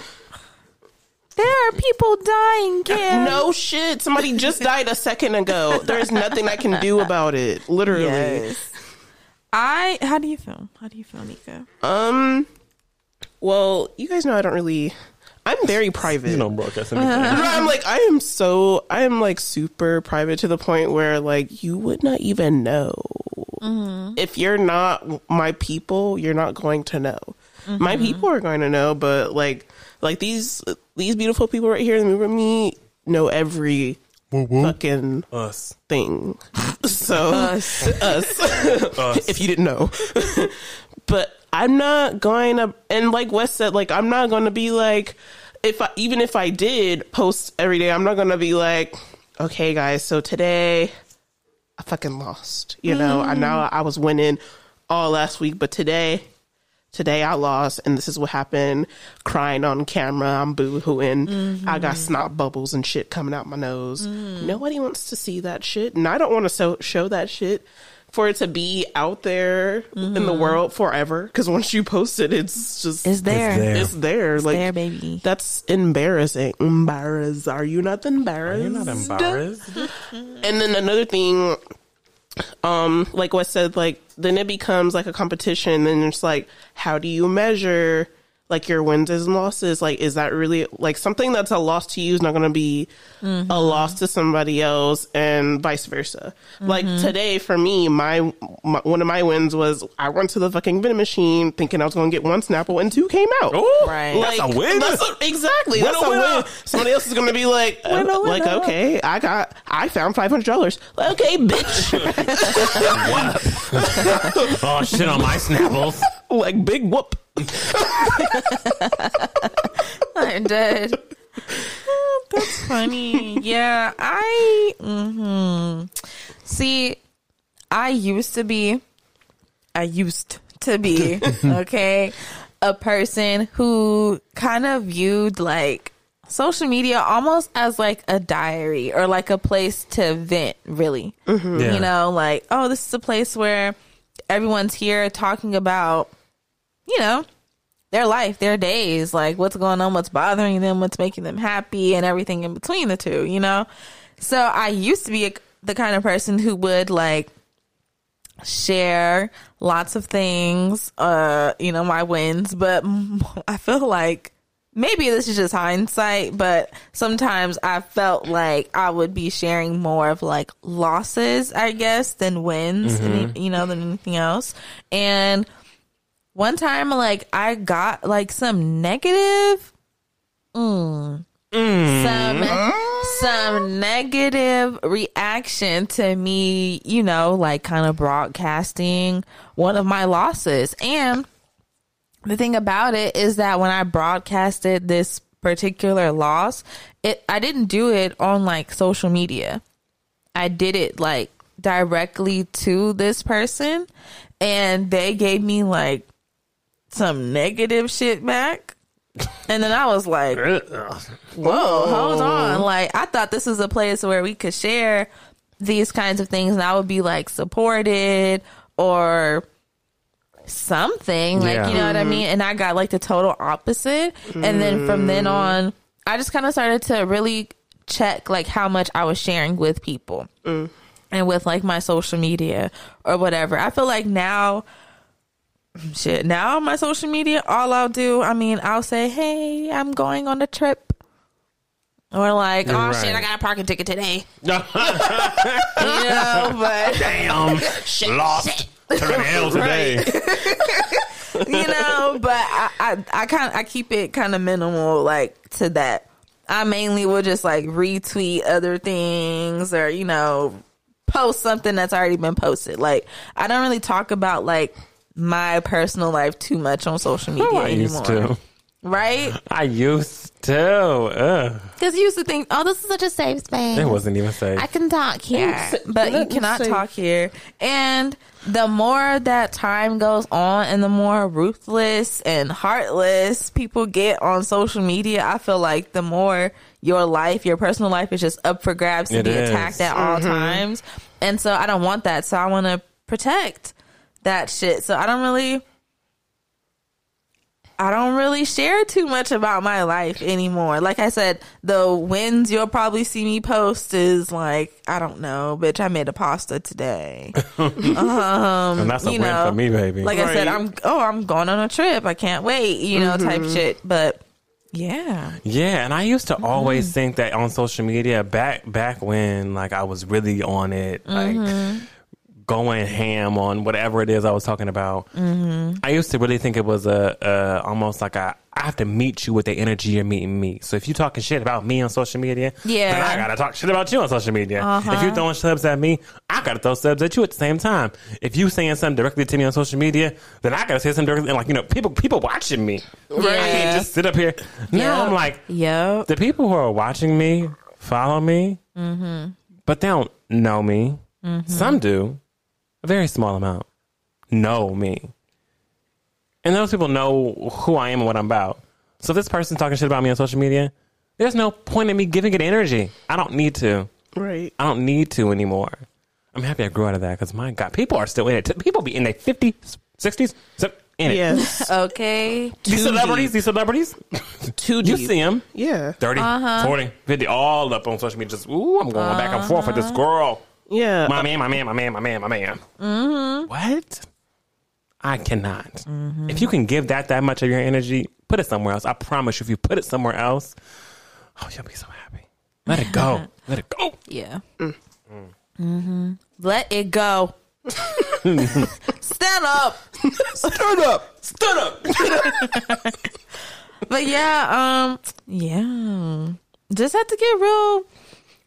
there are people dying, Kim. No shit. Somebody just died a second ago. There's nothing I can do about it. Literally. Yes. I. How do you feel? How do you feel, Nika? Um. Well, you guys know I don't really. I'm very private. [laughs] you know, broadcasting. No, I'm like I am so I am like super private to the point where like you would not even know mm-hmm. if you're not my people. You're not going to know. My mm-hmm. people are going to know, but like like these these beautiful people right here in the room with me know every fucking Us. thing. [laughs] So us us, [laughs] if you didn't know. but I'm not going to, and like Wes said, like I'm not going to be like, if I even if I did post every day, I'm not going to be like, okay, guys, so today I fucking lost. You know, I mm. know I was winning all last week, but today. Today I lost, and this is what happened. Crying on camera, I'm boo-hooing. I got mm-hmm. snot bubbles and shit coming out my nose. Mm. Nobody wants to see that shit, and I don't want to so- show that shit for it to be out there in the world forever. Because once you post it, it's just It's there. there. It's there. like there, baby. That's embarrassing. Embarrassed. Are you not embarrassed? You're not embarrassed. [laughs] And then another thing, um, like what said, like then it becomes like a competition. Then it's like, how do you measure like your wins and losses? Like, is that really like something that's a loss to you is not going to be a loss to somebody else, and vice versa. Like today for me, my, my one of my wins was I went to the fucking vending machine thinking I was going to get one Snapple, and two came out. Ooh, Right. That's a win. That's a- exactly. Winner, that's a winner. win. Somebody else is going to be like, [laughs] uh, Winner, like, okay, I got, I found five hundred dollars. Okay, bitch. [laughs] [laughs] oh shit on my snapples. like big whoop. [laughs] I'm dead. Oh, [laughs] That's funny. Yeah, I hmm see. I used to be. I used to be [laughs] okay, a person who kind of viewed like social media almost as like a diary or like a place to vent. Really, Yeah. you know, like oh, this is a place where everyone's here talking about, you know, their life, their days, like what's going on, what's bothering them, what's making them happy, and everything in between the two, you know? So I used to be a, the kind of person who would like share lots of things, uh, you know, my wins, but [laughs] I feel like maybe this is just hindsight, but sometimes I felt like I would be sharing more of like losses, I guess, than wins, any- you know, than anything else. And one time, like, I got like some negative, mm, some, some negative reaction to me, you know, like kind of broadcasting one of my losses. And the thing about it is that when I broadcasted this particular loss, it I didn't do it on like social media. I did it like directly to this person and they gave me like some negative shit back. And then I was like, whoa, hold on. Like, I thought this was a place where we could share these kinds of things and I would be like supported or something. Like, Yeah. you know what I mean? And I got like the total opposite. And then from then mm. on, I just kind of started to really check like how much I was sharing with people mm. and with like my social media or whatever. I feel like now, shit, now on my social media, all I'll do, I mean, I'll say, hey, I'm going on a trip. Or like, oh Right. shit, I got a parking ticket today. [laughs] you know, but Damn, [laughs] lost to the hell today. [laughs] you know, but I I, I kind I keep it kind of minimal like to that. I mainly will just like retweet other things or you know post something that's already been posted. Like I don't really talk about like my personal life too much on social oh, media Oh, I anymore. used to. Right? I used to. Ugh. Because you used to think, oh, this is such a safe space. It wasn't even safe. I can talk here, It's- but you cannot safe. talk here. And the more that time goes on and the more ruthless and heartless people get on social media, I feel like the more your life, your personal life is just up for grabs to It be is. attacked at all mm-hmm. times. And so I don't want that. So I want to protect that shit. So I don't really I don't really share too much about my life anymore. Like I said, the wins you'll probably see me post is like, I don't know, bitch, I made a pasta today. [laughs] and that's a you win know, for me, baby. Like I said, I'm oh, I'm going on a trip. I can't wait, you know, type shit. But yeah. Yeah, and I used to Mm-hmm. always think that on social media back back when like I was really on it, Mm-hmm. Going ham on whatever it is I was talking about. Mm-hmm. I used to really think it was a, a almost like a I have to meet you with the energy you're meeting me. So if you talking shit about me on social media, Yeah. Uh-huh. then I gotta talk shit about you on social media. If you throwing subs at me, I gotta throw subs at you at the same time. If you saying something directly to me on social media, then I gotta say something directly. And like you know, people people watching me. I Yeah. can't just sit up here. Now I'm like, Yep. the people who are watching me follow me, but they don't know me. Some do, a very small amount know me, and those people know who I am and what I'm about. So if this person's talking shit about me on social media, there's no point in me giving it energy. I don't need to. Right. I don't need to anymore. I'm happy I grew out of that because my God, people are still in it. People be in their 50s, 60s, so- in it. Yes. [laughs] Okay. These Too celebrities, deep. these celebrities, Too you see them. Yeah. 30, Uh-huh. 40, 50, all up on social media. Just, ooh, I'm going back and forth with this girl. Yeah. My man, my man, my man, my man, my man. Mm-hmm. What? I cannot. Mm-hmm. If you can give that that much of your energy, put it somewhere else. I promise you, if you put it somewhere else, oh, you'll be so happy. Let it go. [laughs] Let it go. Yeah. hmm Let it go. [laughs] Stand up. Stand up. Stand up. [laughs] But yeah, um, yeah, just have to get real,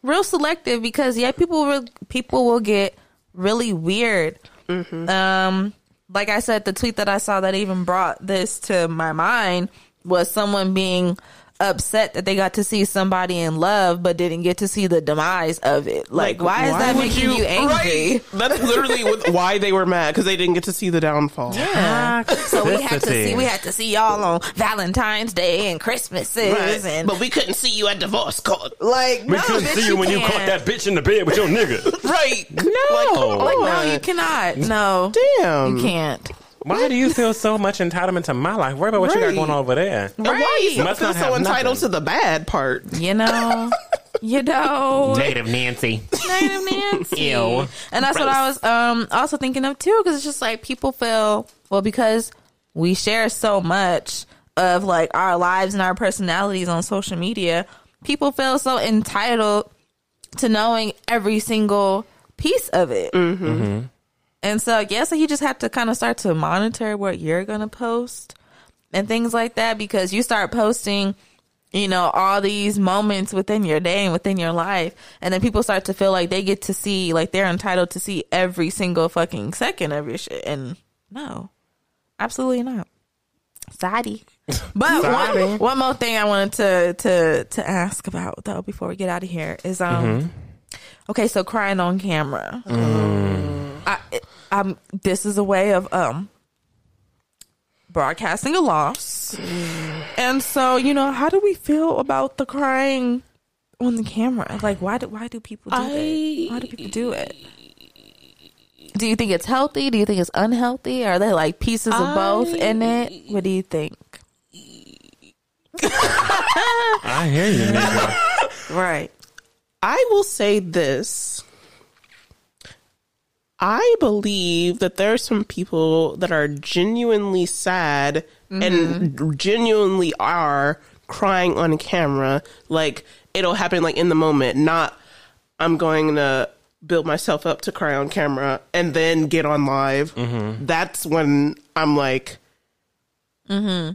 real selective because yeah, people will people will get really weird. Um, like I said, the tweet that I saw that even brought this to my mind was someone being upset that they got to see somebody in love but didn't get to see the demise of it. Like, why is that making you, angry? Right. That's literally why they were mad because they didn't get to see the downfall. Yeah. So we had to see we had to see y'all on Valentine's Day and Christmases Right. and But we couldn't see you at divorce court. like We no, couldn't bitch, see you when you can't. caught that bitch in the bed with your nigga. [laughs] Right. No. Like no, you cannot. No, Damn. you can't. Why do you [laughs] feel so much entitlement to my life? Worry about what you got Right. going on over there. And why you so, Must feel not so have entitled nothing. to the bad part? You know, you know, Native Nancy. Native Nancy. [laughs] Ew. And that's what I was um also thinking of too, because it's just like people feel well because we share so much of like our lives and our personalities on social media. People feel so entitled to knowing every single piece of it. And so, yeah, so you just have to kind of start to monitor what you're going to post and things like that because you start posting, you know, all these moments within your day and within your life. And then people start to feel like they get to see, like they're entitled to see every single fucking second of your shit. And no, absolutely not. Saddy. [laughs] But one, one more thing I wanted to, to, to ask about though before we get out of here is, um, Okay, so crying on camera. I, um, this is a way of um broadcasting a loss, and so you know, how do we feel about the crying on the camera? Like, why do why do people do I- it? Why do people do it? Do you think it's healthy? Do you think it's unhealthy? Are there like pieces of both in it? What do you think? I hear you, nigga. [laughs] Right. I will say this. I believe that there are some people that are genuinely sad and mm-hmm. genuinely are crying on camera. Like it'll happen like in the moment, not I'm going to build myself up to cry on camera and then get on live. Mm-hmm. That's when I'm like, mm-hmm.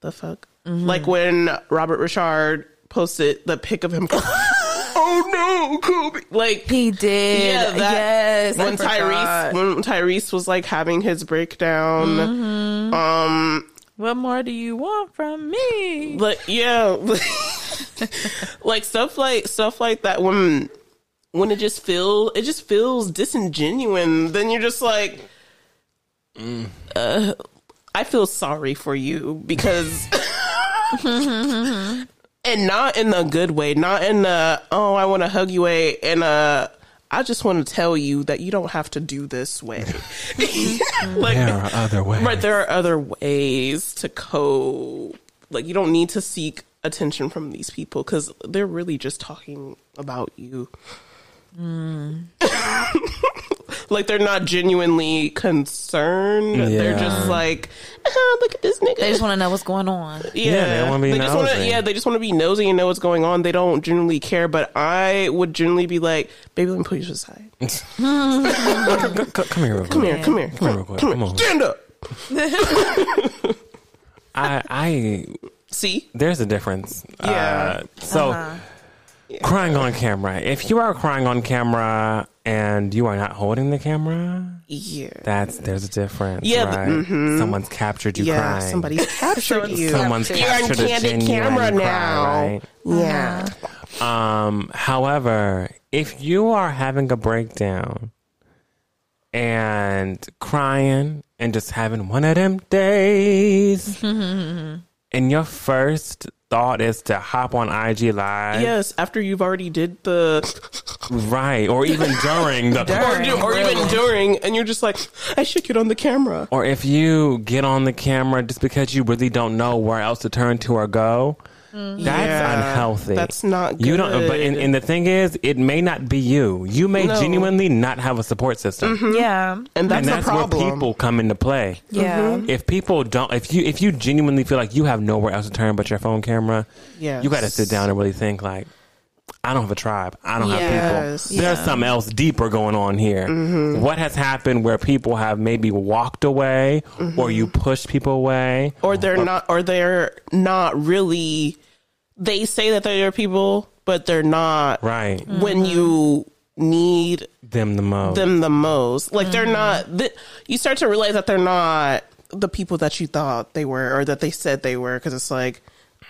the fuck? Like when Robert Ri'chard posted the pic of him. [laughs] oh no, Kobe! Like He did. yeah, that, yes. I when forgot. Tyrese when Tyrese was like having his breakdown. Um, What more do you want from me? like yeah, [laughs] like stuff like stuff like that. When when it just feel it just feels disingenuine. Then you're just like, uh, I feel sorry for you because. [laughs] [laughs] And not in a good way, not in the oh I want to hug you way, and uh I just want to tell you that you don't have to do this way. [laughs] like There are other ways. Right, there are other ways to cope. Like you don't need to seek attention from these people because they're really just talking about you. [laughs] like they're not genuinely concerned. They're just like, ah, look at this nigga. They just want to know what's going on. yeah, they wanna be just wanna- yeah, they just want to be nosy and know what's going on. They don't genuinely care. But I would generally be like, baby, let me put you to the side. C- [laughs] c- come here, real Come here, come here, come, Come here here, real quick. come Come here. on. Stand up. [laughs] I, I, See, there's a difference. Yeah. Uh, so, crying on camera. If you are crying on camera and you are not holding the camera, yeah. that's there's a difference. Yeah, right? the- Someone's captured you yeah, crying. somebody's [laughs] captured you. Someone's You're on captured a candid camera cry, now. right? Yeah. Um, however, if you are having a breakdown and crying and just having one of them days, [laughs] and your first thought is to hop on IG Live, Yes, after you've already did the, right, or even [laughs] during the, or, do- or even during, and you're just like, I should get on the camera. or if you get on the camera just because you really don't know where else to turn to or go. Mm-hmm. That's Yeah, unhealthy. that's not good. You don't. But and, and the thing is, it may not be you. You may No. genuinely not have a support system. Mm-hmm. Yeah. And that's, and that's the where people come into play. Yeah. Mm-hmm. If people don't, if you if you genuinely feel like you have nowhere else to turn but your phone camera, Yes. you got to sit down and really think like, I don't have a tribe. I don't Yes. have people. There's Yeah. something else deeper going on here. Mm-hmm. What has happened where people have maybe walked away mm-hmm. or you pushed people away? or they're not, or they're not really. They say that they're your people, but they're not. Right. When mm-hmm. you need Them the most. them the most, like they're not. Th- you start to realize that they're not the people that you thought they were, or that they said they were, because it's like,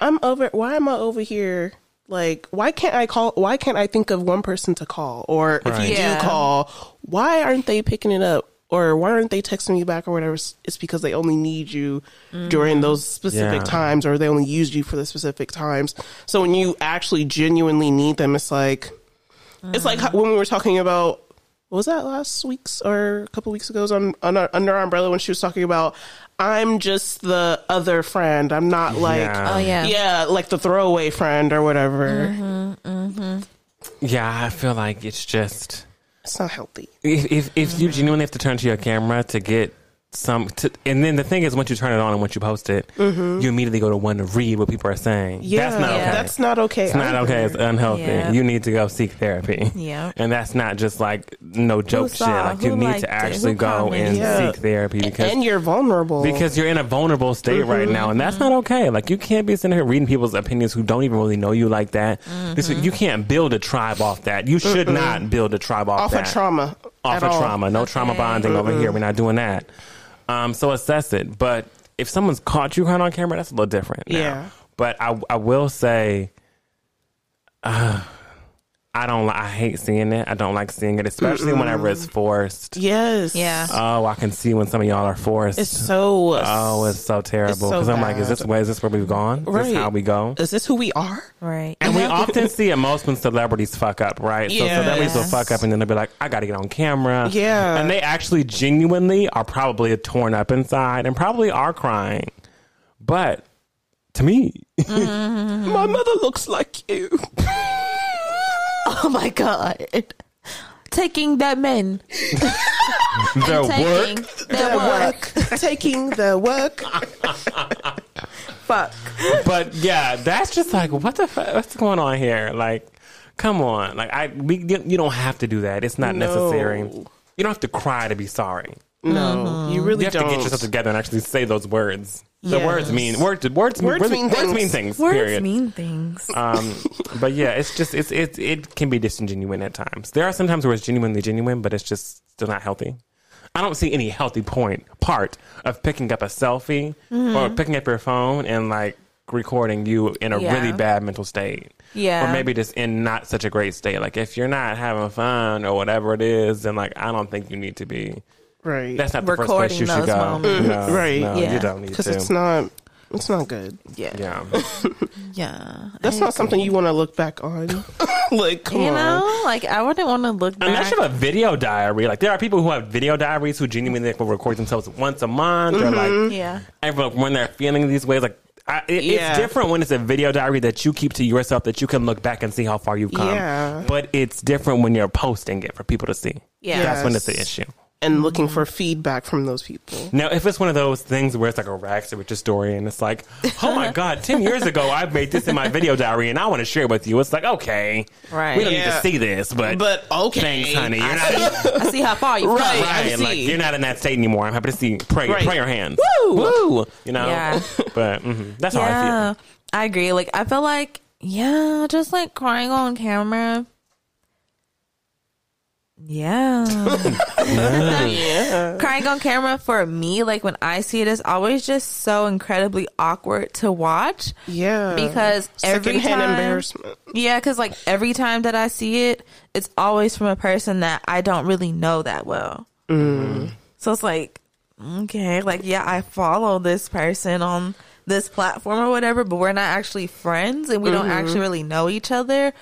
I'm over. Why am I over here? Like, why can't I call? Why can't I think of one person to call? Or if Right. you Yeah. do call, why aren't they picking it up? Or why aren't they texting me back or whatever? It's because they only need you during mm. those specific Yeah. times, or they only used you for the specific times. So when you actually genuinely need them, it's like it's like mm. when we were talking about what was that last week's or a couple weeks ago on, on our, under our umbrella when she was talking about I'm just the other friend. I'm not like Yeah. Oh yeah. yeah, like the throwaway friend or whatever. Mm-hmm, mm-hmm. yeah, I feel like it's just. It's not healthy. if if, if you genuinely have to turn to your camera to get some, to, and then the thing is, once you turn it on and once you post it, you immediately go to one to read what people are saying. Yeah, that's not okay. That's not okay. it's not okay. It's unhealthy. Yeah. You need to go seek therapy. Yeah. and that's not just like no joke shit. Like you need to actually go and Yeah. seek therapy because and you're vulnerable because you're in a vulnerable state right Mm-hmm. now, and that's not okay. Like you can't be sitting here reading people's opinions who don't even really know you like that. This, Mm-hmm. you can't build a tribe off that. You should not build a tribe off, off that. of trauma. Off of all. trauma, no trauma bonding over here. We're not doing that. Um, so assess it. But if someone's caught you crying on camera, that's a little different. now. Yeah. But I, I will say, uh, I don't. li- I hate seeing it. I don't like seeing it, especially whenever it's forced. Yes. Yeah. Oh, I can see when some of y'all are forced. It's so. oh, it's so terrible. so Because I'm like, is this where is this where we've gone? Is Right. this how we go? Is this who we are? Right. And we often see it most when celebrities fuck up, right? So Yes. celebrities will fuck up and then they'll be like, I gotta get on camera. Yeah. And they actually genuinely are probably torn up inside and probably are crying. But to me, [laughs] My mm-hmm. mother looks like you. [laughs] [laughs] Oh my god. Taking that men. [laughs] their Taking work. their work. [laughs] Taking the work. Fuck. But yeah, that's just like, what the fuck? What's going on here? Like, come on. Like, I, we, you don't have to do that. It's not No. necessary. You don't have to cry to be sorry. No, mm-hmm. you really You have don't. to get yourself together and actually say those words. The Yes. words mean words. Words, Words words, mean words things. mean things. Words period. mean things. Um, [laughs] but yeah, it's just it's it it can be disingenuine at times. There are some times where it's genuinely genuine, but it's just still not healthy. I don't see any healthy point part of picking up a selfie Mm-hmm. or picking up your phone and like recording you in a Yeah. really bad mental state. Yeah. Or maybe just in not such a great state. Like if you're not having fun or whatever it is, then like I don't think you need to be. Right. That's not the first Recording place you should those go. moments. No, Right. No, Yeah. you don't need because to. it's not. It's not good. yeah. yeah. [laughs] Yeah. That's not something you want to look back on. [laughs] [laughs] like, come You on. know, like I wouldn't want to look back. Unless you have a video diary, like there are people who have video diaries who genuinely like, will record themselves once a month or like mm-hmm. yeah. every- when they're feeling these ways. Like I, it, Yeah. it's different when it's a video diary that you keep to yourself that you can look back and see how far you've come. Yeah. But it's different when you're posting it for people to see. Yeah. That's when it's Yes. the issue. And looking for feedback from those people. Now, if it's one of those things where it's like a rags to riches story and it's like, oh my [laughs] God, 10 years ago I made this in my video diary and I want to share it with you. It's like, okay. Right. We don't need to see this, but, But okay. thanks, honey. You're not. I see how far you Right. come. Right, like see. you're not in that state anymore. I'm happy to see pray Right. pray your hands. Woo! Woo! You know. Yeah. [laughs] But mhm, that's how I feel. I agree. Like I feel like yeah, just like crying on camera. Yeah. [laughs] Yeah. crying on camera for me, like when I see it, is always just so incredibly awkward to watch. Yeah. Because every Secondhand time- embarrassment. Yeah, because like every time that I see it, it's always from a person that I don't really know that well. Mm. So it's like, okay, like yeah, I follow this person on this platform or whatever, but we're not actually friends and we don't mm-hmm. actually really know each other.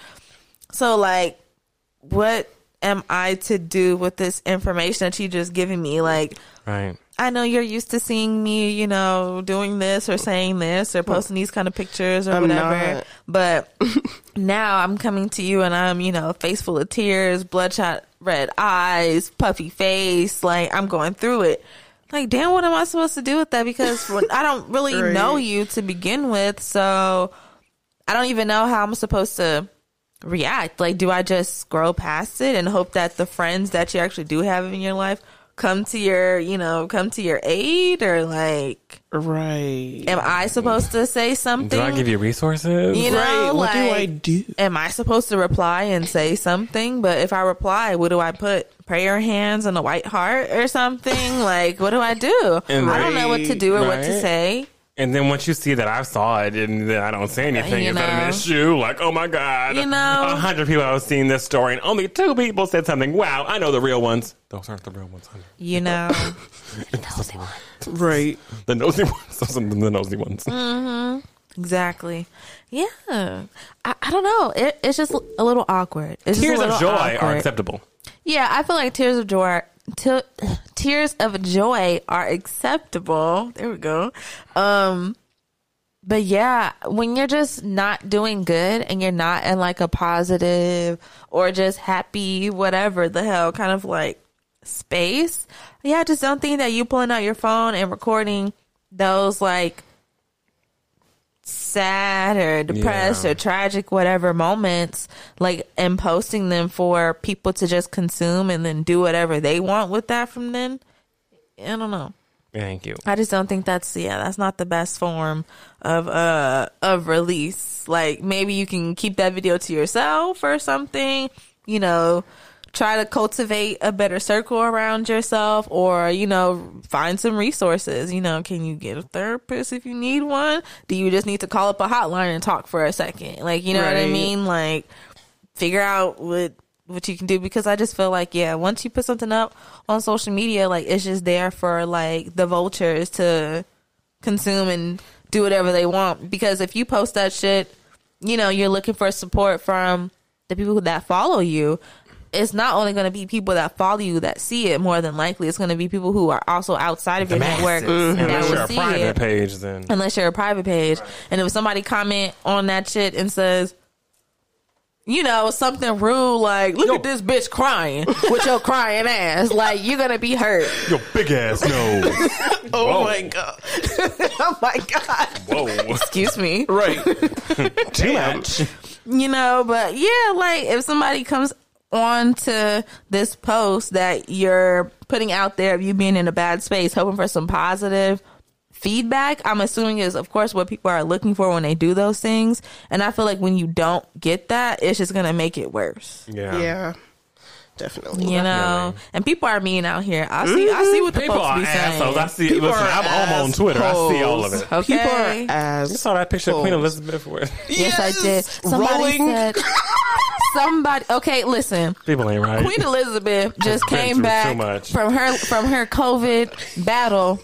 So like, what am I to do with this information that you just giving me? Like, Right. I know you're used to seeing me, you know, doing this or saying this or posting these kind of pictures or I'm whatever. not. But [laughs] now I'm coming to you and I'm, you know, face full of tears, bloodshot red eyes, puffy face. Like I'm going through it. Like, damn, what am I supposed to do with that? Because when, I don't [laughs] really Right. know you to begin with. So I don't even know how I'm supposed to react. Like, do I just scroll past it and hope that the friends that you actually do have in your life come to your, you know, come to your aid or like, Right. am I supposed to say something? Do I give you resources? You know, right. What do I do? Am I supposed to reply and say something? But if I reply, what do I put? Prayer hands and a white heart or something? like, what do I do? And I don't know what to do or what to say. And then once you see that I saw it and then I don't say anything, You is that an issue? Like, oh my God. You know. A hundred people have seen this story and only two people said something. Wow, I know the real ones. Those aren't the real ones, honey. You [laughs] know, [laughs] the nosy ones. Right. The nosy ones. Those are the nosy ones. Mm. exactly. Yeah, I, I don't know. It, it's just a little awkward. It's just a Tears little of joy are awkward. acceptable. Yeah, I feel like tears of joy. Te- tears of joy are acceptable. There we go. Um, but yeah, when you're just not doing good and you're not in like a positive or just happy, whatever the hell kind of like space, yeah, just don't think that you pulling out your phone and recording those like sad or depressed Yeah. or tragic whatever moments like and posting them for people to just consume and then do whatever they want with that from then i don't know Thank you. i just don't think that's yeah that's not the best form of uh of release like maybe you can keep that video to yourself or something you know try to cultivate a better circle around yourself or you know find some resources you know can you get a therapist if you need one do you just need to call up a hotline and talk for a second like you know what i mean like figure out what what you can do because I just feel like yeah, once you put something up on social media, like it's just there for like the vultures to consume and do whatever they want. Because if you post that shit, you know, you're looking for support from the people that follow you. It's not only going to be people that follow you that see it. More than likely, it's going to be people who are also outside of The your masses. network mm-hmm. that Unless you're a private it page, then unless you're a private page. And if somebody comment on that shit and says, you know, something rude like, look Yo. at this bitch crying with your crying ass, like you're gonna be hurt. your big ass nose. [laughs] Oh Whoa. my god! [laughs] oh my god. Whoa, Excuse me. Right. [laughs] too much. You know, but yeah, like if somebody comes on to this post that you're putting out there of you being in a bad space, hoping for some positive feedback, I'm assuming is of course what people are looking for when they do those things. And I feel like when you don't get that, it's just gonna make it worse. Yeah. Yeah. Definitely. You know, and people are mean out here. I see. I see mm-hmm. what the People folks are be assholes. I see. People listen, I'm, I'm on Twitter. I see all of it. assholes. People are as You saw that picture of Queen Elizabeth with Yes, I did. Somebody Rolling. said. [laughs] Somebody. Okay, listen. people ain't right. Queen Elizabeth just came back much. from her from her COVID battle.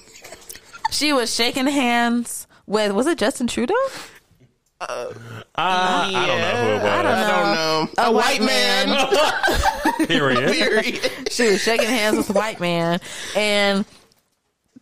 She was shaking hands with was it Justin Trudeau? Uh, I don't know who it was. I don't I don't know. A A, white white man. [laughs] [laughs] Period. Period. She was shaking hands with a white man, and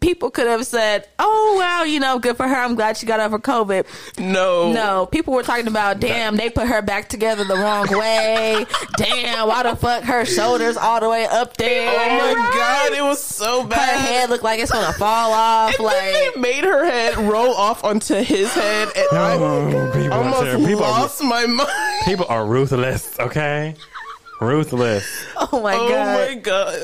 people could have said, "Oh wow, you know, good for her. I'm glad she got over COVID." No. No, people were talking about, damn, they put her back together the wrong way. damn, why the fuck her shoulders all the way up there? Oh my god, it was so bad. Her head looked like it's gonna fall off. And then Like, they made her head roll off onto his head, and I Oh, people, are almost terrible. people, are, lost my mind. people are ruthless. Okay, ruthless. oh my oh, god. oh god,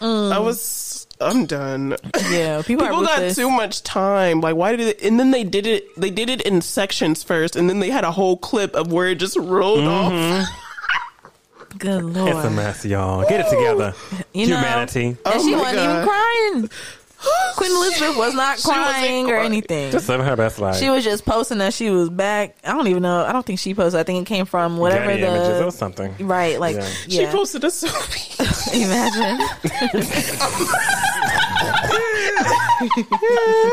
my god, I was. I'm done. yeah, people, People are got ruthless. too much time. Like, why did it? And then they did it. They did it in sections first, and then they had a whole clip of where it just rolled Mm-hmm. off. [laughs] Good lord, It's a mess, y'all. Get it together. You know- Humanity. and Oh she wasn't even crying. [gasps] Queen Elizabeth was not She wasn't crying or anything. Just living her best life. She was just posting that she was back. I don't even know. I don't think she posted. I think it came from whatever Getty images. It the was something. right, like Yeah. She posted a selfie. [laughs] Imagine.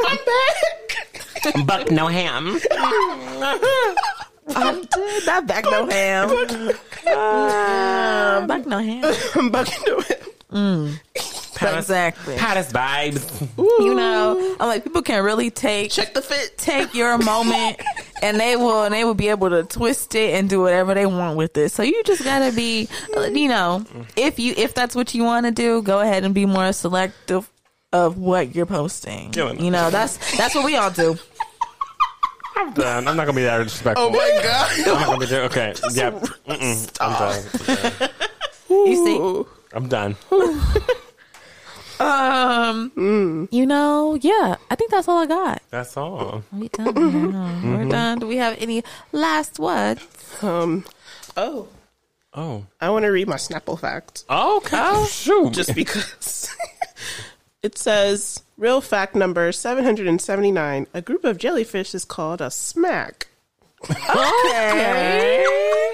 I'm back. Buck no ham. [laughs] I'm dead. That back no ham. Uh, back no ham. I'm back into it. Exactly. Hottest vibes. You know, I'm like people can really take Check the fit. take your moment and they will and they will be able to twist it and do whatever they want with it. So you just gotta be, you know, if you if that's what you want to do, go ahead and be more selective of what you're posting. Killing. You know, that's that's what we all do. I'm done. I'm not gonna be that disrespectful. Oh my god. I'm not gonna be there. Okay. Yeah. [laughs] Mm-mm. I'm done. I'm done. You see, I'm done. [laughs] um, you know, yeah, I think that's all I got. That's all. We done. now. We're done. Do we have any last words? Um. Oh, Oh. I want to read my Snapple fact. Okay. Shoot. just because [laughs] it says real fact number 779 a group of jellyfish is called a smack Okay.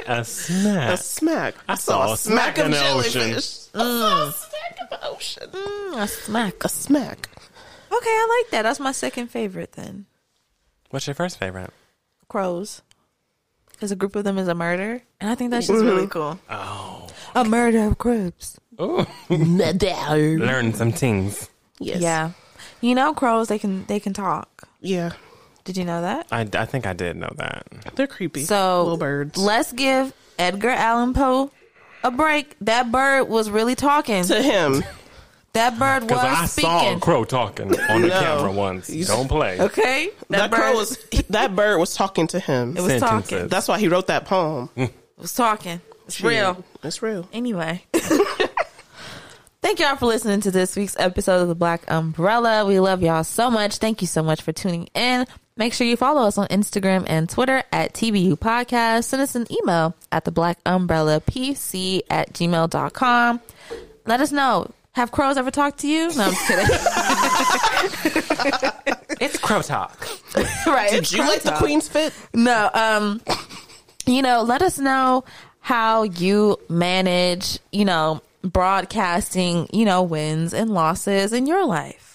a smack. a smack I saw a smack in the ocean. I saw a smack in the ocean Mm, a smack. a smack Okay, I like that. That's my second favorite then. What's your first favorite? Crows. Because a group of them is a murder. And I think that's just really cool. Oh. A murder of crows. Ooh. Learn some things. yes Yeah. You know crows they can they can talk. yeah Did you know that? I, I think I did know that. they're creepy So little birds Let's give Edgar Allan Poe a break. That bird was really talking. to him That bird Because I was saw a speaking. crow talking on the No. camera once. You- Don't play. Okay. that, bird crow was that bird was talking to him it was talking. That's why he wrote that poem hmm. It was talking. It's real. it's real Anyway. [laughs] Thank y'all for listening to this week's episode of The Black Umbrella. We love y'all so much. Thank you so much for tuning in. Make sure you follow us on Instagram and Twitter at TBU Podcast. Send us an email at the Black Umbrella PC at gmail.com. Let us know. Have crows ever talked to you? No, I'm just kidding. [laughs] It's crow talk. [laughs] right. did you like the queen's fit No, um, you know, let us know how you manage, you know, broadcasting, you know, wins and losses in your life.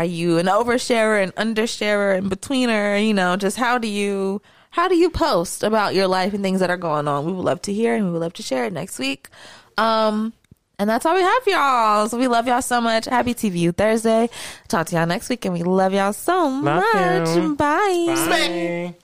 Are you an oversharer, an undersharer, and betweener? You know, just how do you how do you post about your life and things that are going on? We would love to hear and we would love to share it next week. Um, and that's all we have, y'all. So we love y'all so much. Happy TBU Thursday. Talk to y'all next week, and we love y'all so Love much. you. Bye. Bye.